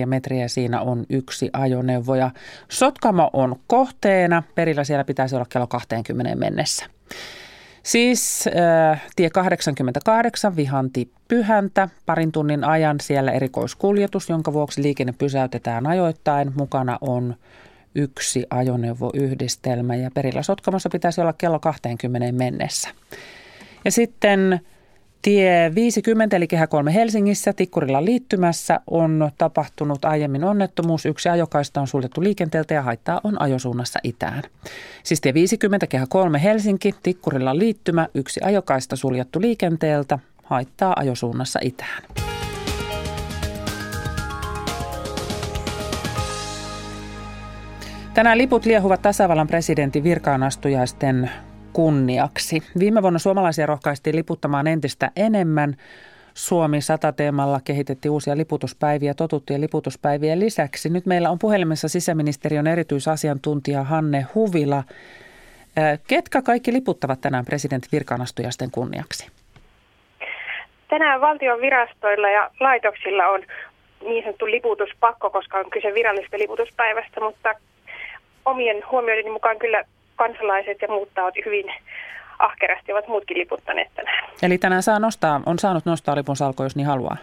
7,4 metriä ja siinä on yksi ajoneuvo ja Sotkamo on kohteena. Perillä siellä pitäisi olla kello 20 mennessä. Siis äh, tie 88 Vihanti Pyhäntä, parin tunnin ajan siellä erikoiskuljetus, jonka vuoksi liikenne pysäytetään ajoittain. Mukana on yksi ajoneuvoyhdistelmä ja perillä Sotkamossa pitäisi olla kello 20 mennessä. Ja sitten Tie 50 eli Kehä 3 Helsingissä Tikkurilla liittymässä on tapahtunut aiemmin onnettomuus. Yksi ajokaista on suljettu liikenteeltä ja haittaa on ajosuunnassa itään. Siis tie 50 Kehä 3 Helsinki Tikkurilla liittymä. Yksi ajokaista suljettu liikenteeltä haittaa ajosuunnassa itään. Tänään liput liehuvat tasavallan presidentin virkaanastujaisten kunniaksi. Viime vuonna suomalaisia rohkaistiin liputtamaan entistä enemmän. Suomi 100 teemalla kehitettiin uusia liputuspäiviä totuttujen liputuspäivien lisäksi. Nyt meillä on puhelimessa sisäministeriön erityisasiantuntija Hanne Huvila. Ketkä kaikki liputtavat tänään presidentin virkaanastujasten kunniaksi? Tänään valtion virastoilla ja laitoksilla on niin sanottu liputuspakko, koska on kyse virallisesta liputuspäivästä, mutta omien huomioiden mukaan kyllä kansalaiset ja muut tahot hyvin ahkerasti ovat muutkin liputtaneet tänään. Eli tänään saa nostaa, on saanut nostaa lipun salko, jos niin haluaa?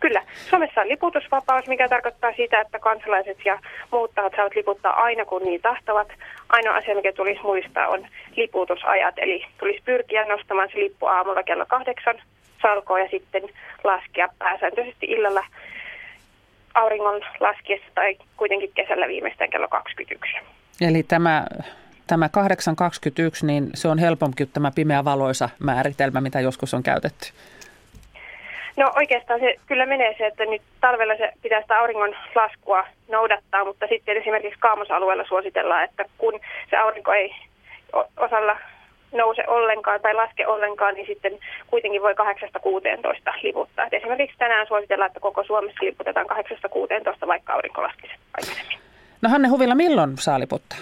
Kyllä. Suomessa on liputusvapaus, mikä tarkoittaa sitä, että kansalaiset ja muut tahot saavat liputtaa aina kun niin tahtovat. Ainoa asia, mikä tulisi muistaa, on liputusajat. Eli tulisi pyrkiä nostamaan se lippu aamulla kello kahdeksan salkoa ja sitten laskea pääsääntöisesti illalla auringon laskiessa tai kuitenkin kesällä viimeistään kello 21. Eli tämä, tämä 8.21, niin se on helpompi kuin tämä pimeä valoisa määritelmä, mitä joskus on käytetty. No oikeastaan se kyllä menee se, että nyt talvella se pitää sitä auringon laskua noudattaa, mutta sitten esimerkiksi kaamosalueella suositellaan, että kun se aurinko ei osalla nouse ollenkaan tai laske ollenkaan, niin sitten kuitenkin voi 8-16 liputtaa. Et esimerkiksi tänään suositellaan, että koko Suomessa liputetaan 8-16, vaikka aurinko laskisi aikaisemmin. No Hanne Huvila, milloin saa liputtaa?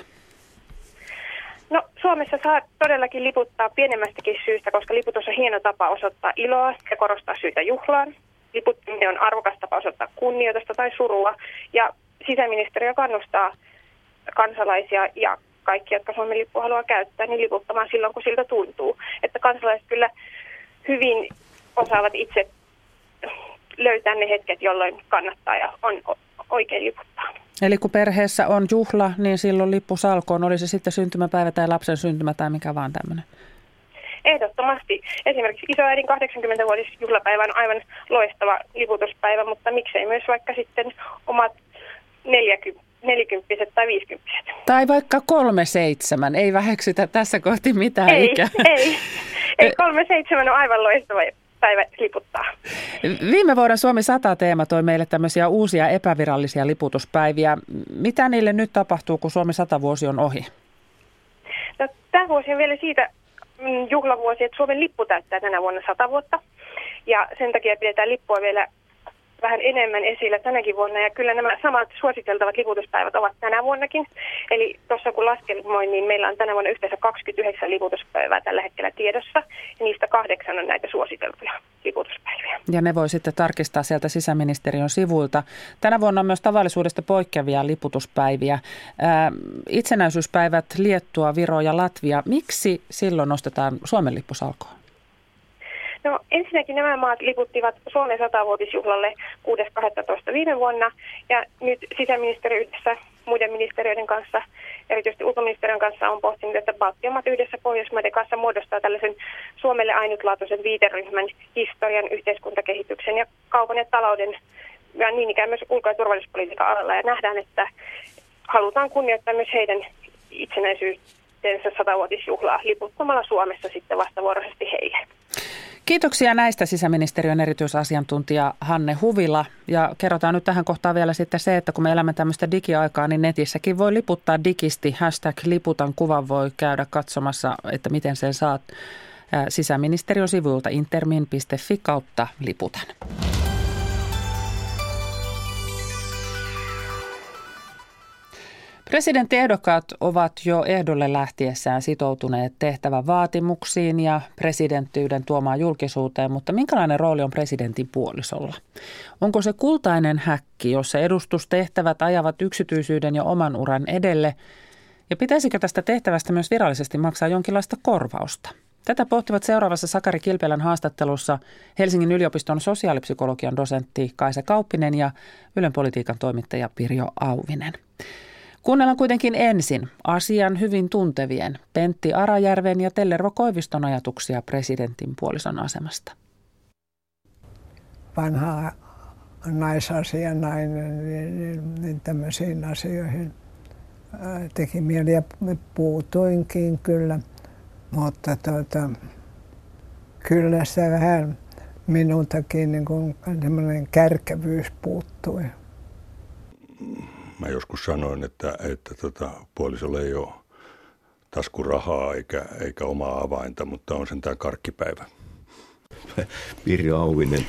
No Suomessa saa todellakin liputtaa pienemmästäkin syystä, koska liputus on hieno tapa osoittaa iloa ja korostaa syytä juhlaan. Liputtaminen on arvokas tapa osoittaa kunnioitusta tai surua ja sisäministeriö kannustaa kansalaisia ja kaikki, jotka Suomen lippua haluaa käyttää, niin liputtamaan silloin, kun siltä tuntuu. Että kansalaiset kyllä hyvin osaavat itse löytää ne hetket, jolloin kannattaa ja on oikein liputtaa. Eli kun perheessä on juhla, niin silloin lippu salkoon, oli se sitten syntymäpäivä tai lapsen syntymä tai mikä vaan tämmöinen. Ehdottomasti. Esimerkiksi isoäidin 80-vuotisjuhlapäivä on aivan loistava liputuspäivä, mutta miksei myös vaikka sitten omat 40, nelikymppiset tai viisikymppiset. Tai vaikka kolme seitsemän, ei väheksytä tässä kohti mitään ei, ikää. Ei, ei kolme seitsemän on aivan loistava päivä liputtaa. Viime vuoden Suomi 100 teema toi meille tämmöisiä uusia epävirallisia liputuspäiviä. Mitä niille nyt tapahtuu, kun Suomi 100 vuosi on ohi? No, tämä vuosi on vielä siitä mm, juhlavuosi, että Suomen lippu täyttää tänä vuonna 100 vuotta. Ja sen takia pidetään lippua vielä vähän enemmän esillä tänäkin vuonna ja kyllä nämä samat suositeltavat liputuspäivät ovat tänä vuonnakin. Eli tuossa kun laskelmoin, niin meillä on tänä vuonna yhteensä 29 liputuspäivää tällä hetkellä tiedossa ja niistä kahdeksan on näitä suositeltuja liputuspäiviä. Ja ne voi sitten tarkistaa sieltä sisäministeriön sivuilta. Tänä vuonna on myös tavallisuudesta poikkeavia liputuspäiviä. Ää, itsenäisyyspäivät Liettua, Viro ja Latvia. Miksi silloin nostetaan Suomen lippusalkoon? No ensinnäkin nämä maat liputtivat Suomen satavuotisjuhlalle 6.12. viime vuonna ja nyt sisäministeriö yhdessä muiden ministeriöiden kanssa, erityisesti ulkoministeriön kanssa on pohtinut, että Baltiamat yhdessä Pohjoismaiden kanssa muodostaa tällaisen Suomelle ainutlaatuisen viiteryhmän historian, yhteiskuntakehityksen ja kaupan ja talouden ja niin ikään myös ulko- ja turvallisuuspolitiikan alalla ja nähdään, että halutaan kunnioittaa myös heidän itsenäisyytensä satavuotisjuhlaa liputtamalla Suomessa sitten vastavuoroisesti heille. Kiitoksia näistä sisäministeriön erityisasiantuntija Hanne Huvila. Ja kerrotaan nyt tähän kohtaan vielä sitten se, että kun me elämme tämmöistä digiaikaa, niin netissäkin voi liputtaa digisti. Hashtag liputan kuvan voi käydä katsomassa, että miten sen saat sisäministeriön sivuilta intermin.fi kautta liputan. Presidenttiehdokkaat ovat jo ehdolle lähtiessään sitoutuneet tehtävän vaatimuksiin ja presidenttiyden tuomaan julkisuuteen, mutta minkälainen rooli on presidentin puolisolla? Onko se kultainen häkki, jossa edustustehtävät ajavat yksityisyyden ja oman uran edelle? Ja pitäisikö tästä tehtävästä myös virallisesti maksaa jonkinlaista korvausta? Tätä pohtivat seuraavassa Sakari Kilpelän haastattelussa Helsingin yliopiston sosiaalipsykologian dosentti Kaisa Kauppinen ja Ylen politiikan toimittaja Pirjo Auvinen. Kuunnellaan kuitenkin ensin asian hyvin tuntevien Pentti Arajärven ja Tellervo Koiviston ajatuksia presidentin puolison asemasta. Vanha naisasianainen, niin, niin, niin tämmöisiin asioihin teki mieli ja puutuinkin kyllä, mutta tuota, kyllä se vähän minultakin niin kuin kärkevyys puuttui mä joskus sanoin, että, että tota, puolisolla ei ole taskurahaa eikä, eikä omaa avainta, mutta on sen tämä karkkipäivä. Pirjo Auvinen,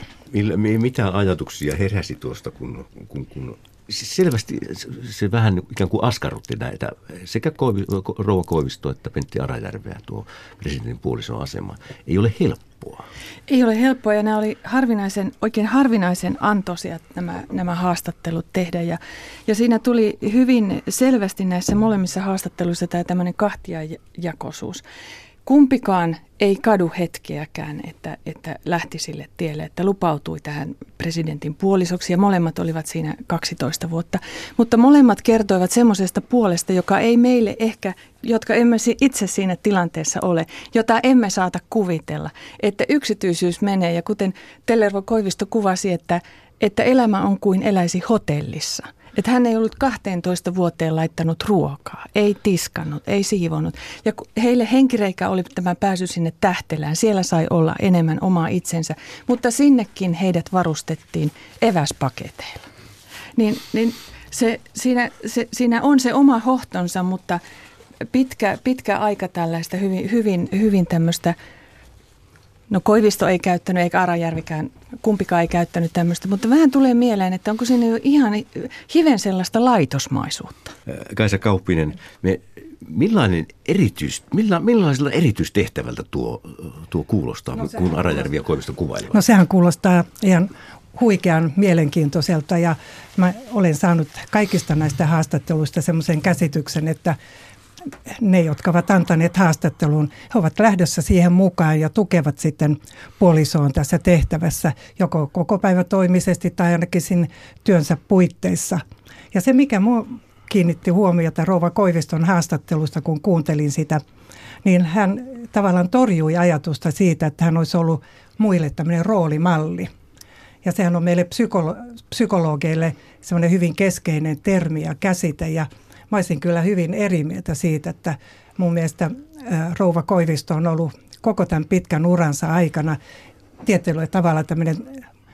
mitä ajatuksia heräsi tuosta, kun, kun, kun selvästi se vähän ikään kuin askarrutti näitä sekä Koivi, Rouva Koivisto että Pentti Arajärveä tuo presidentin puolison asema. Ei ole helppoa. Ei ole helppoa ja nämä oli harvinaisen, oikein harvinaisen antoisia nämä, nämä haastattelut tehdä. Ja, ja siinä tuli hyvin selvästi näissä molemmissa haastatteluissa tämä tämmöinen kahtiajakoisuus. Kumpikaan ei kadu hetkeäkään, että, että lähti sille tielle, että lupautui tähän presidentin puolisoksi ja molemmat olivat siinä 12 vuotta. Mutta molemmat kertoivat semmoisesta puolesta, joka ei meille ehkä, jotka emme itse siinä tilanteessa ole, jota emme saata kuvitella, että yksityisyys menee ja kuten Tellervo Koivisto kuvasi, että, että elämä on kuin eläisi hotellissa – että hän ei ollut 12 vuoteen laittanut ruokaa, ei tiskannut, ei siivonut. Ja heille henkireikä oli tämä pääsy sinne tähtelään. Siellä sai olla enemmän omaa itsensä, mutta sinnekin heidät varustettiin eväspaketeilla. Niin, niin se, siinä, se, siinä on se oma hohtonsa, mutta pitkä, pitkä aika tällaista hyvin, hyvin, hyvin tämmöistä – No Koivisto ei käyttänyt eikä Arajärvikään, kumpikaan ei käyttänyt tämmöistä, mutta vähän tulee mieleen, että onko siinä jo ihan hiven sellaista laitosmaisuutta. Kaisa Kauppinen, me, millainen erityis, milla, millaisella erityistehtävältä tuo, tuo kuulostaa, no, kun Arajärvi ja Koivisto kuvailevat? No sehän kuulostaa ihan huikean mielenkiintoiselta ja mä olen saanut kaikista näistä haastatteluista semmoisen käsityksen, että ne, jotka ovat antaneet haastattelun, he ovat lähdössä siihen mukaan ja tukevat sitten puolisoon tässä tehtävässä, joko koko päivä toimisesti tai ainakin siinä työnsä puitteissa. Ja se, mikä minua kiinnitti huomiota Rouva Koiviston haastattelusta, kun kuuntelin sitä, niin hän tavallaan torjui ajatusta siitä, että hän olisi ollut muille tämmöinen roolimalli. Ja sehän on meille psykolo- psykologeille semmoinen hyvin keskeinen termi ja käsite. Ja mä olisin kyllä hyvin eri mieltä siitä, että mun mielestä Rouva Koivisto on ollut koko tämän pitkän uransa aikana tietyllä tavalla tämmöinen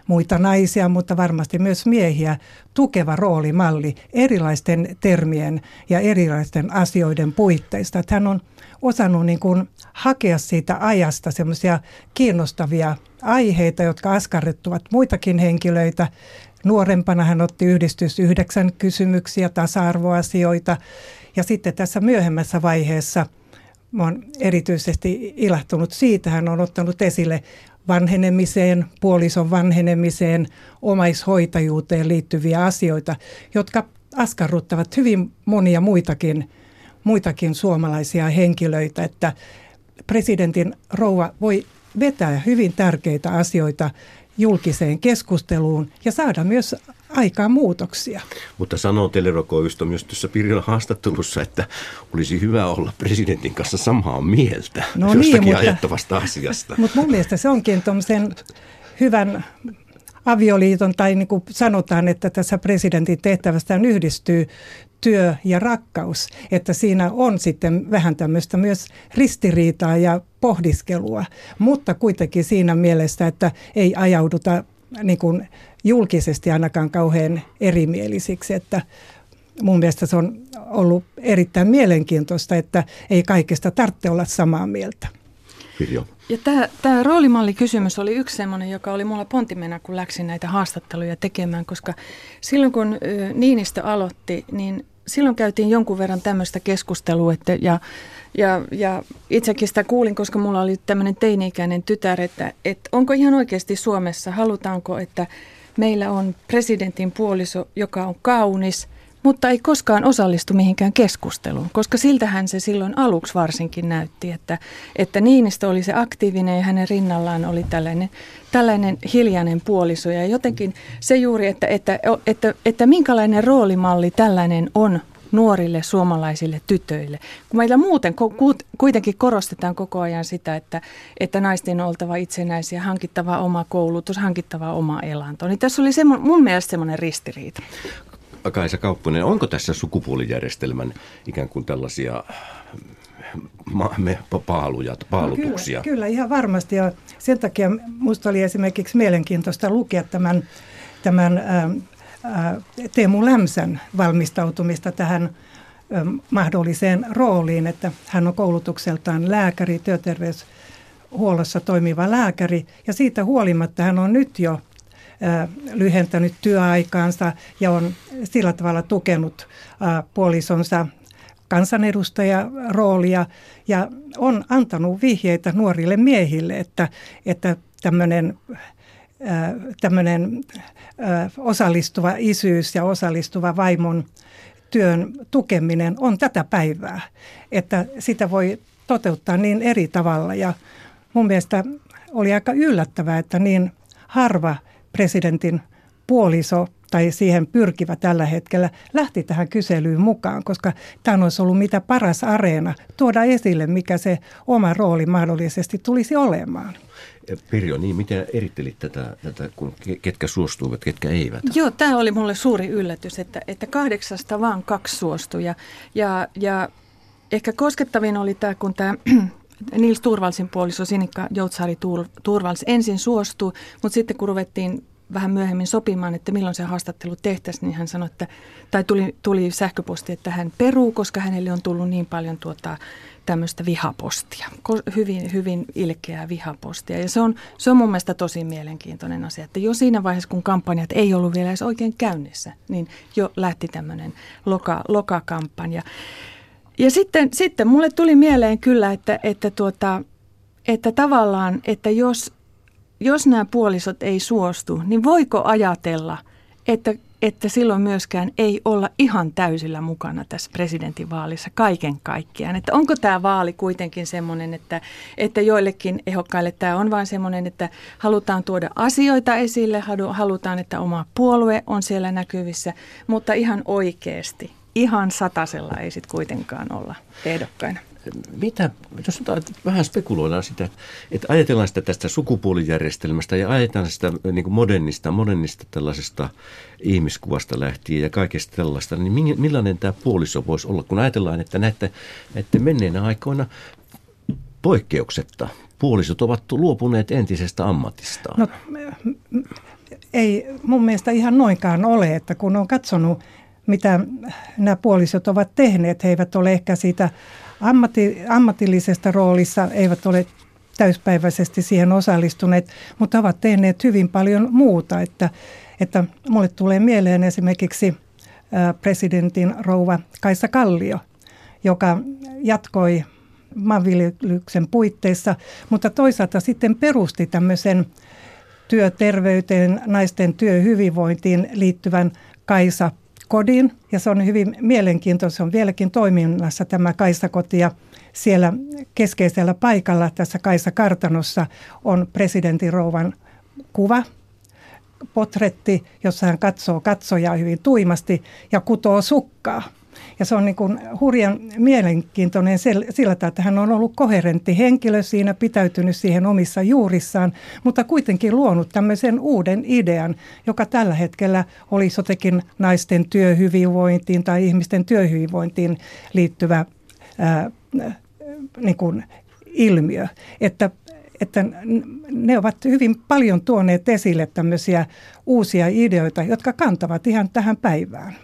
muita naisia, mutta varmasti myös miehiä tukeva roolimalli erilaisten termien ja erilaisten asioiden puitteista. Että hän on osannut niin kuin hakea siitä ajasta semmoisia kiinnostavia aiheita, jotka askarrettuvat muitakin henkilöitä, Nuorempana hän otti yhdistys yhdeksän kysymyksiä, tasa-arvoasioita. Ja sitten tässä myöhemmässä vaiheessa olen erityisesti ilahtunut siitä, hän on ottanut esille vanhenemiseen, puolison vanhenemiseen, omaishoitajuuteen liittyviä asioita, jotka askarruttavat hyvin monia muitakin, muitakin suomalaisia henkilöitä, että presidentin rouva voi vetää hyvin tärkeitä asioita julkiseen keskusteluun ja saada myös aikaan muutoksia. Mutta sanoo Telerokoivisto myös tuossa Pirjolan haastattelussa, että olisi hyvä olla presidentin kanssa samaa mieltä no niin, jostakin niin, ajattavasta asiasta. Mutta mun mielestä se onkin tuommoisen hyvän avioliiton, tai niin kuin sanotaan, että tässä presidentin tehtävästään yhdistyy työ ja rakkaus, että siinä on sitten vähän tämmöistä myös ristiriitaa ja pohdiskelua, mutta kuitenkin siinä mielessä, että ei ajauduta niin kuin julkisesti ainakaan kauhean erimielisiksi, että mun mielestä se on ollut erittäin mielenkiintoista, että ei kaikesta tarvitse olla samaa mieltä. Pirjo. Ja tämä, tämä roolimallikysymys oli yksi sellainen, joka oli mulla pontimena, kun läksin näitä haastatteluja tekemään, koska silloin kun Niinistö aloitti, niin silloin käytiin jonkun verran tämmöistä keskustelua, että, ja, ja, ja itsekin sitä kuulin, koska mulla oli tämmöinen teini-ikäinen tytär, että, että onko ihan oikeasti Suomessa, halutaanko, että meillä on presidentin puoliso, joka on kaunis, mutta ei koskaan osallistu mihinkään keskusteluun, koska siltähän se silloin aluksi varsinkin näytti, että, että Niinistö oli se aktiivinen ja hänen rinnallaan oli tällainen, tällainen hiljainen puoliso. Ja jotenkin se juuri, että, että, että, että minkälainen roolimalli tällainen on nuorille suomalaisille tytöille. Kun meillä muuten kuitenkin korostetaan koko ajan sitä, että, että naisten on oltava itsenäisiä, hankittava oma koulutus, hankittava oma elanto. Niin tässä oli semmo, mun mielestä semmoinen ristiriita. Kaisa Kaupponen, onko tässä sukupuolijärjestelmän ikään kuin tällaisia ma- me paaluja, paalutuksia? No kyllä, kyllä, ihan varmasti. Ja sen takia minusta oli esimerkiksi mielenkiintoista lukea tämän, tämän ää, ää, Teemu Lämsän valmistautumista tähän ää, mahdolliseen rooliin, että hän on koulutukseltaan lääkäri, työterveyshuollossa toimiva lääkäri, ja siitä huolimatta hän on nyt jo lyhentänyt työaikaansa ja on sillä tavalla tukenut puolisonsa kansanedustajaroolia ja on antanut vihjeitä nuorille miehille, että, että tämmöinen tämmöinen osallistuva isyys ja osallistuva vaimon työn tukeminen on tätä päivää. Että sitä voi toteuttaa niin eri tavalla. Ja mun mielestä oli aika yllättävää, että niin harva presidentin puoliso tai siihen pyrkivä tällä hetkellä lähti tähän kyselyyn mukaan, koska tämä olisi ollut mitä paras areena tuoda esille, mikä se oma rooli mahdollisesti tulisi olemaan. Pirjo, niin miten erittelit tätä, tätä kun ketkä suostuivat, ketkä eivät? Joo, tämä oli mulle suuri yllätys, että, että kahdeksasta vaan kaksi suostui. Ja, ja, ja ehkä koskettavin oli tämä, kun tämä Nils Turvalsin puoliso Sinikka Joutsaari Turvals ensin suostui, mutta sitten kun ruvettiin vähän myöhemmin sopimaan, että milloin se haastattelu tehtäisiin, niin hän sanoi, että, tai tuli, tuli sähköposti, että hän peruu, koska hänelle on tullut niin paljon tuota, tämmöistä vihapostia, hyvin, hyvin ilkeää vihapostia. Ja se on, se on mun mielestä tosi mielenkiintoinen asia, että jo siinä vaiheessa, kun kampanjat ei ollut vielä edes oikein käynnissä, niin jo lähti tämmöinen loka, lokakampanja. Ja sitten, sitten mulle tuli mieleen kyllä, että, että, tuota, että tavallaan, että jos jos nämä puolisot ei suostu, niin voiko ajatella, että, että silloin myöskään ei olla ihan täysillä mukana tässä presidentinvaalissa kaiken kaikkiaan? Että onko tämä vaali kuitenkin semmoinen, että, että joillekin ehokkaille tämä on vain semmoinen, että halutaan tuoda asioita esille, halutaan, että oma puolue on siellä näkyvissä, mutta ihan oikeasti, ihan satasella ei sitten kuitenkaan olla ehdokkaina mitä, jos vähän spekuloidaan sitä, että ajatellaan sitä tästä sukupuolijärjestelmästä ja ajatellaan sitä niin kuin modernista, modernista tällaisesta ihmiskuvasta lähtien ja kaikesta tällaista, niin millainen tämä puoliso voisi olla, kun ajatellaan, että näette, että menneinä aikoina poikkeuksetta puolisot ovat luopuneet entisestä ammatistaan? No, ei mun mielestä ihan noinkaan ole, että kun on katsonut, mitä nämä puolisot ovat tehneet, he eivät ole ehkä siitä ammatti, ammatillisesta roolissa eivät ole täyspäiväisesti siihen osallistuneet, mutta ovat tehneet hyvin paljon muuta. Että, että mulle tulee mieleen esimerkiksi presidentin rouva Kaisa Kallio, joka jatkoi maanviljelyksen puitteissa, mutta toisaalta sitten perusti tämmöisen työterveyteen, naisten työhyvinvointiin liittyvän Kaisa kodin ja se on hyvin mielenkiintoista. Se on vieläkin toiminnassa tämä Kaisakoti ja siellä keskeisellä paikalla tässä Kaisa-kartanossa on presidentin rouvan kuva, potretti, jossa hän katsoo katsojaa hyvin tuimasti ja kutoo sukkaa. Ja se on niin kuin hurjan mielenkiintoinen sillä tavalla, että hän on ollut koherentti henkilö siinä, pitäytynyt siihen omissa juurissaan, mutta kuitenkin luonut tämmöisen uuden idean, joka tällä hetkellä olisi jotenkin naisten työhyvinvointiin tai ihmisten työhyvinvointiin liittyvä ää, niin kuin ilmiö. Että että ne ovat hyvin paljon tuoneet esille tämmöisiä uusia ideoita, jotka kantavat ihan tähän päivään.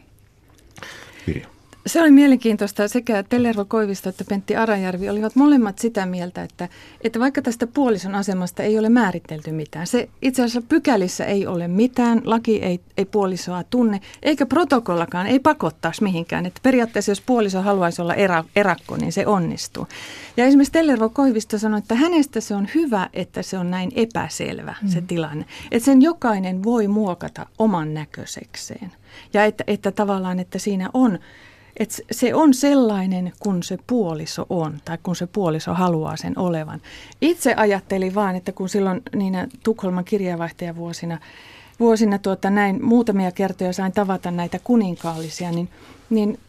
Se oli mielenkiintoista. Sekä Tellervo Koivisto että Pentti Arajärvi olivat molemmat sitä mieltä, että, että vaikka tästä puolison asemasta ei ole määritelty mitään, se itse asiassa pykälissä ei ole mitään, laki ei, ei puolisoa tunne, eikä protokollakaan, ei pakottaisi mihinkään. Että periaatteessa jos puoliso haluaisi olla erä, erakko, niin se onnistuu. Ja esimerkiksi Tellervo Koivisto sanoi, että hänestä se on hyvä, että se on näin epäselvä mm. se tilanne. Että sen jokainen voi muokata oman näköisekseen. Ja että, että tavallaan, että siinä on että se on sellainen, kun se puoliso on tai kun se puoliso haluaa sen olevan. Itse ajattelin vaan, että kun silloin niinä Tukholman kirjavaihtajavuosina vuosina tuota, näin muutamia kertoja sain tavata näitä kuninkaallisia, niin, niin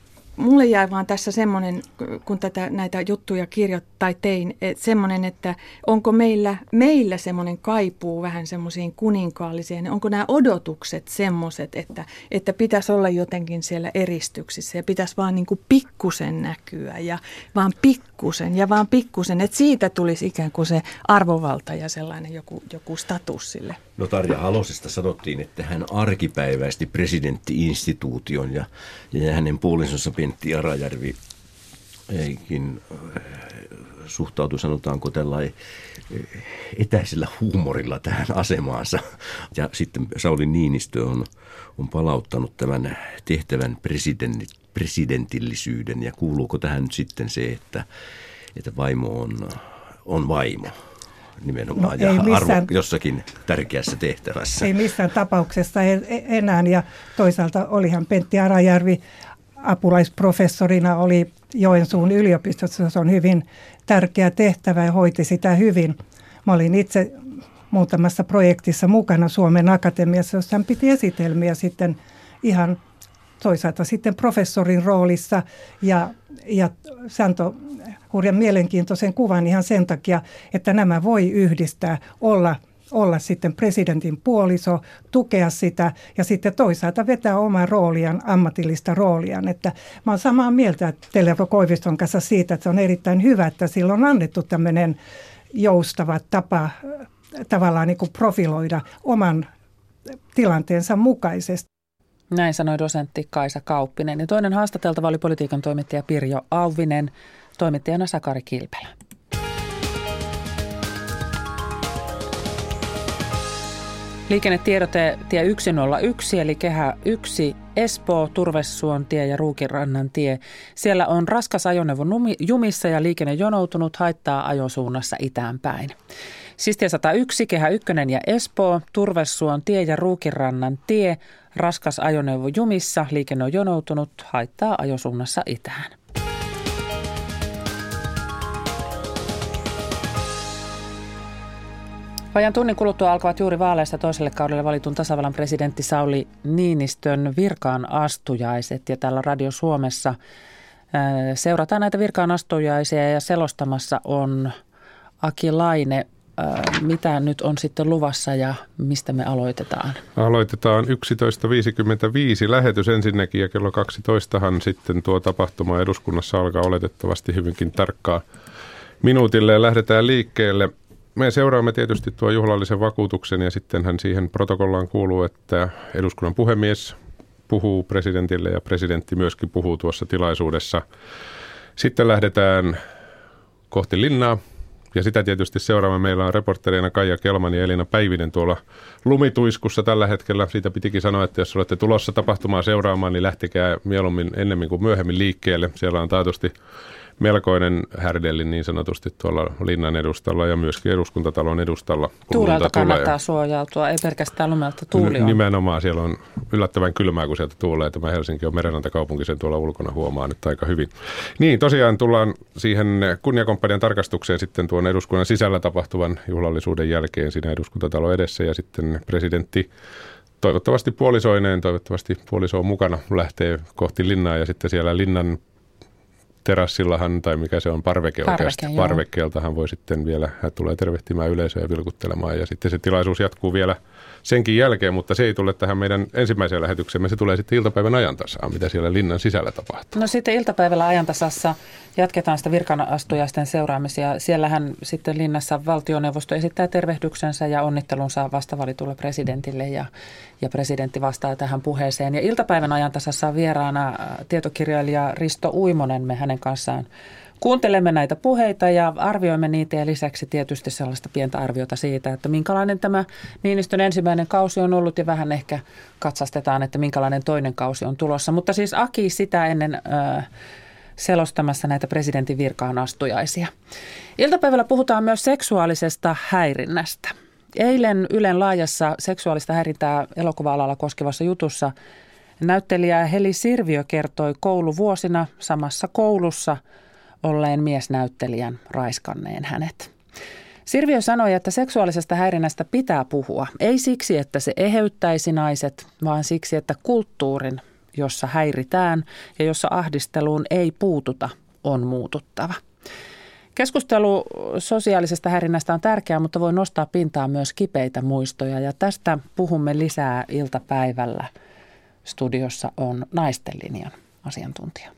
mulle jäi vaan tässä semmoinen, kun tätä, näitä juttuja kirjoittai tein, että semmoinen, että onko meillä, meillä semmoinen kaipuu vähän semmoisiin kuninkaallisiin, onko nämä odotukset semmoiset, että, että pitäisi olla jotenkin siellä eristyksissä ja pitäisi vaan niin kuin pikkusen näkyä ja vaan pikkusen ja vaan pikkusen, että siitä tulisi ikään kuin se arvovalta ja sellainen joku, joku status sille. No Tarja Halosesta sanottiin, että hän arkipäiväisti presidenttiinstituution ja, ja hänen puolisonsa Pentti Arajärvi eikin äh, suhtautui, sanotaanko tällainen äh, etäisellä huumorilla tähän asemaansa. Ja sitten Sauli Niinistö on, on palauttanut tämän tehtävän presidentillisyyden ja kuuluuko tähän nyt sitten se, että, että vaimo on, on vaimo? nimenomaan no, ja missään, arvo jossakin tärkeässä tehtävässä. Ei missään tapauksessa enää ja toisaalta olihan Pentti Arajärvi apulaisprofessorina oli Joensuun yliopistossa. Se on hyvin tärkeä tehtävä ja hoiti sitä hyvin. Mä olin itse muutamassa projektissa mukana Suomen Akatemiassa, jossa hän piti esitelmiä sitten ihan toisaalta sitten professorin roolissa ja, ja se antoi hurjan mielenkiintoisen kuvan ihan sen takia, että nämä voi yhdistää, olla olla sitten presidentin puoliso, tukea sitä ja sitten toisaalta vetää omaa rooliaan, ammatillista rooliaan. Että mä oon samaa mieltä Telero Koiviston kanssa siitä, että se on erittäin hyvä, että sillä on annettu tämmöinen joustava tapa tavallaan niin kuin profiloida oman tilanteensa mukaisesti. Näin sanoi dosentti Kaisa Kauppinen. Ja toinen haastateltava oli politiikan toimittaja Pirjo Auvinen, toimittajana Sakari Kilpelä. Liikennetiedote tie 101 eli kehä 1 Espoo, Turvesuon tie ja Ruukinrannan tie. Siellä on raskas ajoneuvo jumissa ja liikenne jonoutunut haittaa ajosuunnassa itään päin. Siis tie 101, kehä 1 ja Espoo, Turvesuon tie ja Ruukinrannan tie. Raskas ajoneuvo jumissa, liikenne on jonoutunut, haittaa ajosuunnassa itään. Vajan tunnin kuluttua alkavat juuri vaaleista toiselle kaudelle valitun tasavallan presidentti Sauli Niinistön virkaan astujaiset. Ja täällä Radio Suomessa seurataan näitä virkaan astujaisia ja selostamassa on Aki Laine. Mitä nyt on sitten luvassa ja mistä me aloitetaan? Aloitetaan 11.55 lähetys ensinnäkin ja kello 12 sitten tuo tapahtuma eduskunnassa alkaa oletettavasti hyvinkin tarkkaa minuutille lähdetään liikkeelle – me seuraamme tietysti tuo juhlallisen vakuutuksen ja sittenhän siihen protokollaan kuuluu, että eduskunnan puhemies puhuu presidentille ja presidentti myöskin puhuu tuossa tilaisuudessa. Sitten lähdetään kohti linnaa ja sitä tietysti seuraamme. Meillä on reporterina Kaija Kelman ja Elina Päivinen tuolla lumituiskussa tällä hetkellä. Siitä pitikin sanoa, että jos olette tulossa tapahtumaa seuraamaan, niin lähtekää mieluummin ennemmin kuin myöhemmin liikkeelle. Siellä on taatusti melkoinen härdelli niin sanotusti tuolla linnan edustalla ja myöskin eduskuntatalon edustalla. Tuulelta kannattaa tulee. suojautua, ei pelkästään lumelta tuuli on. Nimenomaan, siellä on yllättävän kylmää, kun sieltä tuulee. Tämä Helsinki on merenrantakaupunki, sen tuolla ulkona huomaa nyt aika hyvin. Niin, tosiaan tullaan siihen kunniakomppanian tarkastukseen sitten tuon eduskunnan sisällä tapahtuvan juhlallisuuden jälkeen siinä eduskuntatalo edessä ja sitten presidentti toivottavasti puolisoineen, toivottavasti puoliso on mukana, lähtee kohti linnaa ja sitten siellä linnan terassillahan, tai mikä se on, parveke Parveke, parvekkeeltahan voi sitten vielä, hän tulee tervehtimään yleisöä ja vilkuttelemaan, ja sitten se tilaisuus jatkuu vielä senkin jälkeen, mutta se ei tule tähän meidän ensimmäiseen lähetyksemme, se tulee sitten iltapäivän ajantasaan, mitä siellä linnan sisällä tapahtuu. No sitten iltapäivällä ajantasassa jatketaan sitä virkanastujaisten seuraamisia. Siellähän sitten linnassa valtioneuvosto esittää tervehdyksensä ja onnittelunsa vastavalitulle presidentille ja, ja presidentti vastaa tähän puheeseen. Ja iltapäivän ajantasassa on vieraana tietokirjailija Risto Uimonen, me hänen kanssaan Kuuntelemme näitä puheita ja arvioimme niitä ja lisäksi tietysti sellaista pientä arviota siitä, että minkälainen tämä Niinistön ensimmäinen kausi on ollut ja vähän ehkä katsastetaan, että minkälainen toinen kausi on tulossa. Mutta siis Aki sitä ennen selostamassa näitä presidentin virkaan astujaisia. Iltapäivällä puhutaan myös seksuaalisesta häirinnästä. Eilen Ylen laajassa seksuaalista häirintää elokuva-alalla koskevassa jutussa näyttelijä Heli Sirviö kertoi kouluvuosina samassa koulussa – olleen miesnäyttelijän raiskanneen hänet. Sirviö sanoi, että seksuaalisesta häirinnästä pitää puhua. Ei siksi, että se eheyttäisi naiset, vaan siksi, että kulttuurin, jossa häiritään ja jossa ahdisteluun ei puututa, on muututtava. Keskustelu sosiaalisesta häirinnästä on tärkeää, mutta voi nostaa pintaan myös kipeitä muistoja ja tästä puhumme lisää iltapäivällä. Studiossa on naisten linjan asiantuntija.